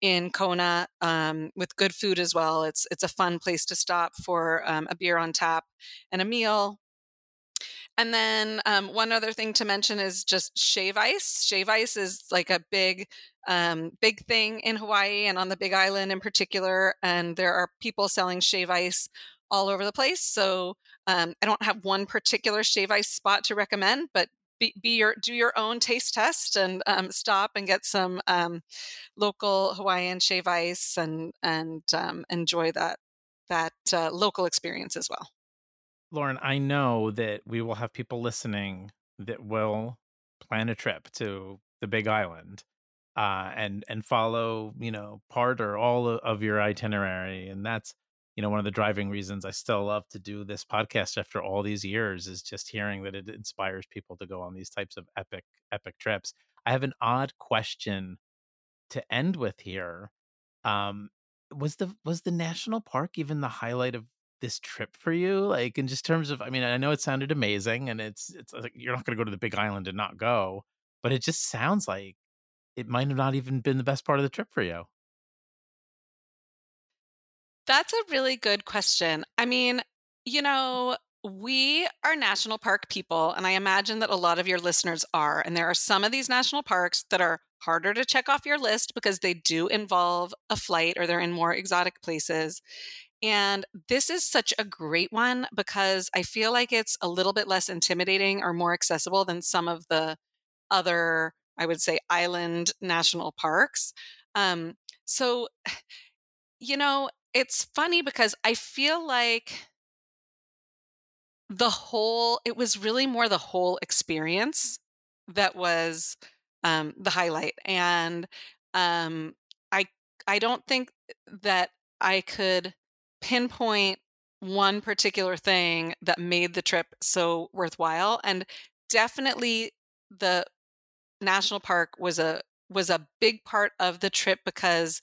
in Kona um, with good food as well. It's it's a fun place to stop for um, a beer on tap and a meal. And then um, one other thing to mention is just shave ice. Shave ice is like a big, um, big thing in Hawaii and on the Big Island in particular. And there are people selling shave ice all over the place. So um, I don't have one particular shave ice spot to recommend, but be, be your do your own taste test and um, stop and get some um, local Hawaiian shave ice and and um, enjoy that that uh, local experience as well. Lauren, I know that we will have people listening that will plan a trip to the Big Island uh, and and follow you know part or all of your itinerary, and that's you know one of the driving reasons I still love to do this podcast after all these years is just hearing that it inspires people to go on these types of epic epic trips. I have an odd question to end with here. Um, was the was the national park even the highlight of this trip for you? Like in just terms of, I mean, I know it sounded amazing, and it's it's like you're not going to go to the Big Island and not go, but it just sounds like it might have not even been the best part of the trip for you. That's a really good question. I mean, you know, we are national park people, and I imagine that a lot of your listeners are. And there are some of these national parks that are harder to check off your list because they do involve a flight or they're in more exotic places. And this is such a great one because I feel like it's a little bit less intimidating or more accessible than some of the other, I would say, island national parks. Um, so, you know, it's funny because I feel like the whole, it was really more the whole experience that was um, the highlight. And um, I, I don't think that I could pinpoint one particular thing that made the trip so worthwhile and definitely the national park was a was a big part of the trip because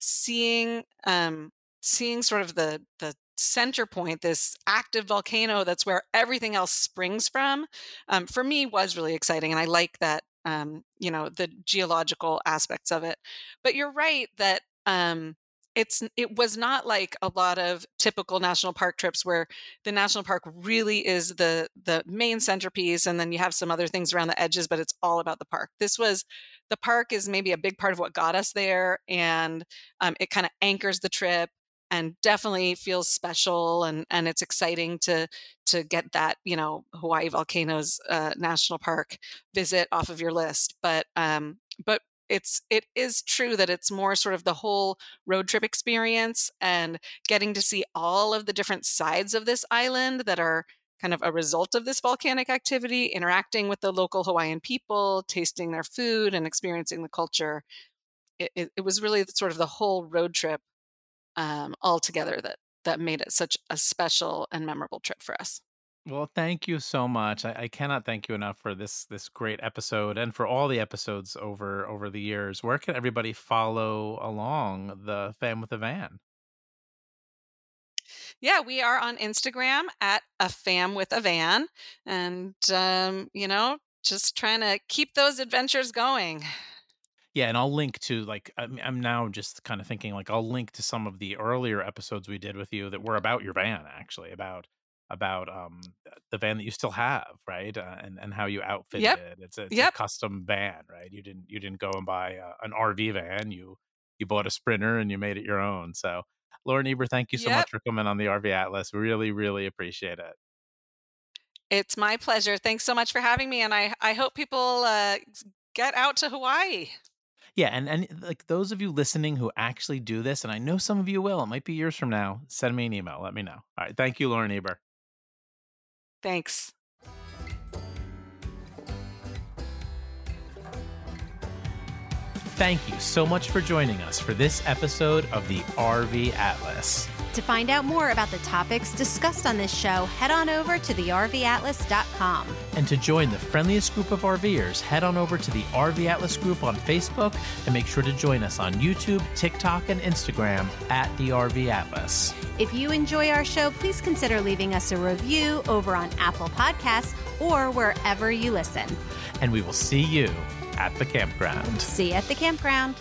seeing um seeing sort of the the center point this active volcano that's where everything else springs from um, for me was really exciting and i like that um, you know the geological aspects of it. But you're right that um, it's it was not like a lot of typical national park trips where the national park really is the the main centerpiece and then you have some other things around the edges but it's all about the park. This was the park is maybe a big part of what got us there and um, it kind of anchors the trip and definitely feels special and and it's exciting to to get that you know hawaii volcanoes uh, national park visit off of your list but um but it's it is true that it's more sort of the whole road trip experience and getting to see all of the different sides of this island that are kind of a result of this volcanic activity interacting with the local hawaiian people tasting their food and experiencing the culture. It, it, it was really sort of the whole road trip um, all together that that made it such a special and memorable trip for us well, thank you so much. I, I cannot thank you enough for this this great episode and for all the episodes over over the years. Where can everybody follow along the fam with a van? Yeah, we are on Instagram at a fam with a van, and um, you know, just trying to keep those adventures going. Yeah, and I'll link to like I'm, I'm now just kind of thinking like I'll link to some of the earlier episodes we did with you that were about your van actually about about um, the van that you still have, right? Uh, and and how you outfitted Yep. it. It's a, it's a custom van, right? You didn't you didn't go and buy uh, an RV van. You you bought a Sprinter and you made it your own. So, Lauren Eber, thank you so Yep. much for coming on the RV Atlas. Really, really appreciate it. It's my pleasure. Thanks so much for having me, and I I hope people uh, get out to Hawaii. Yeah, and and like those of you listening who actually do this, and I know some of you will. It might be years from now. Send me an email. Let me know. All right. Thank you, Lauren Eber. Thanks. Thank you so much for joining us for this episode of the RV Atlas. To find out more about the topics discussed on this show, head on over to thervatlas.com. And to join the friendliest group of RVers, head on over to the RV Atlas group on Facebook and make sure to join us on YouTube, TikTok, and Instagram at the RV Atlas. If you enjoy our show, please consider leaving us a review over on Apple Podcasts or wherever you listen. And we will see you at the campground. See you at the campground.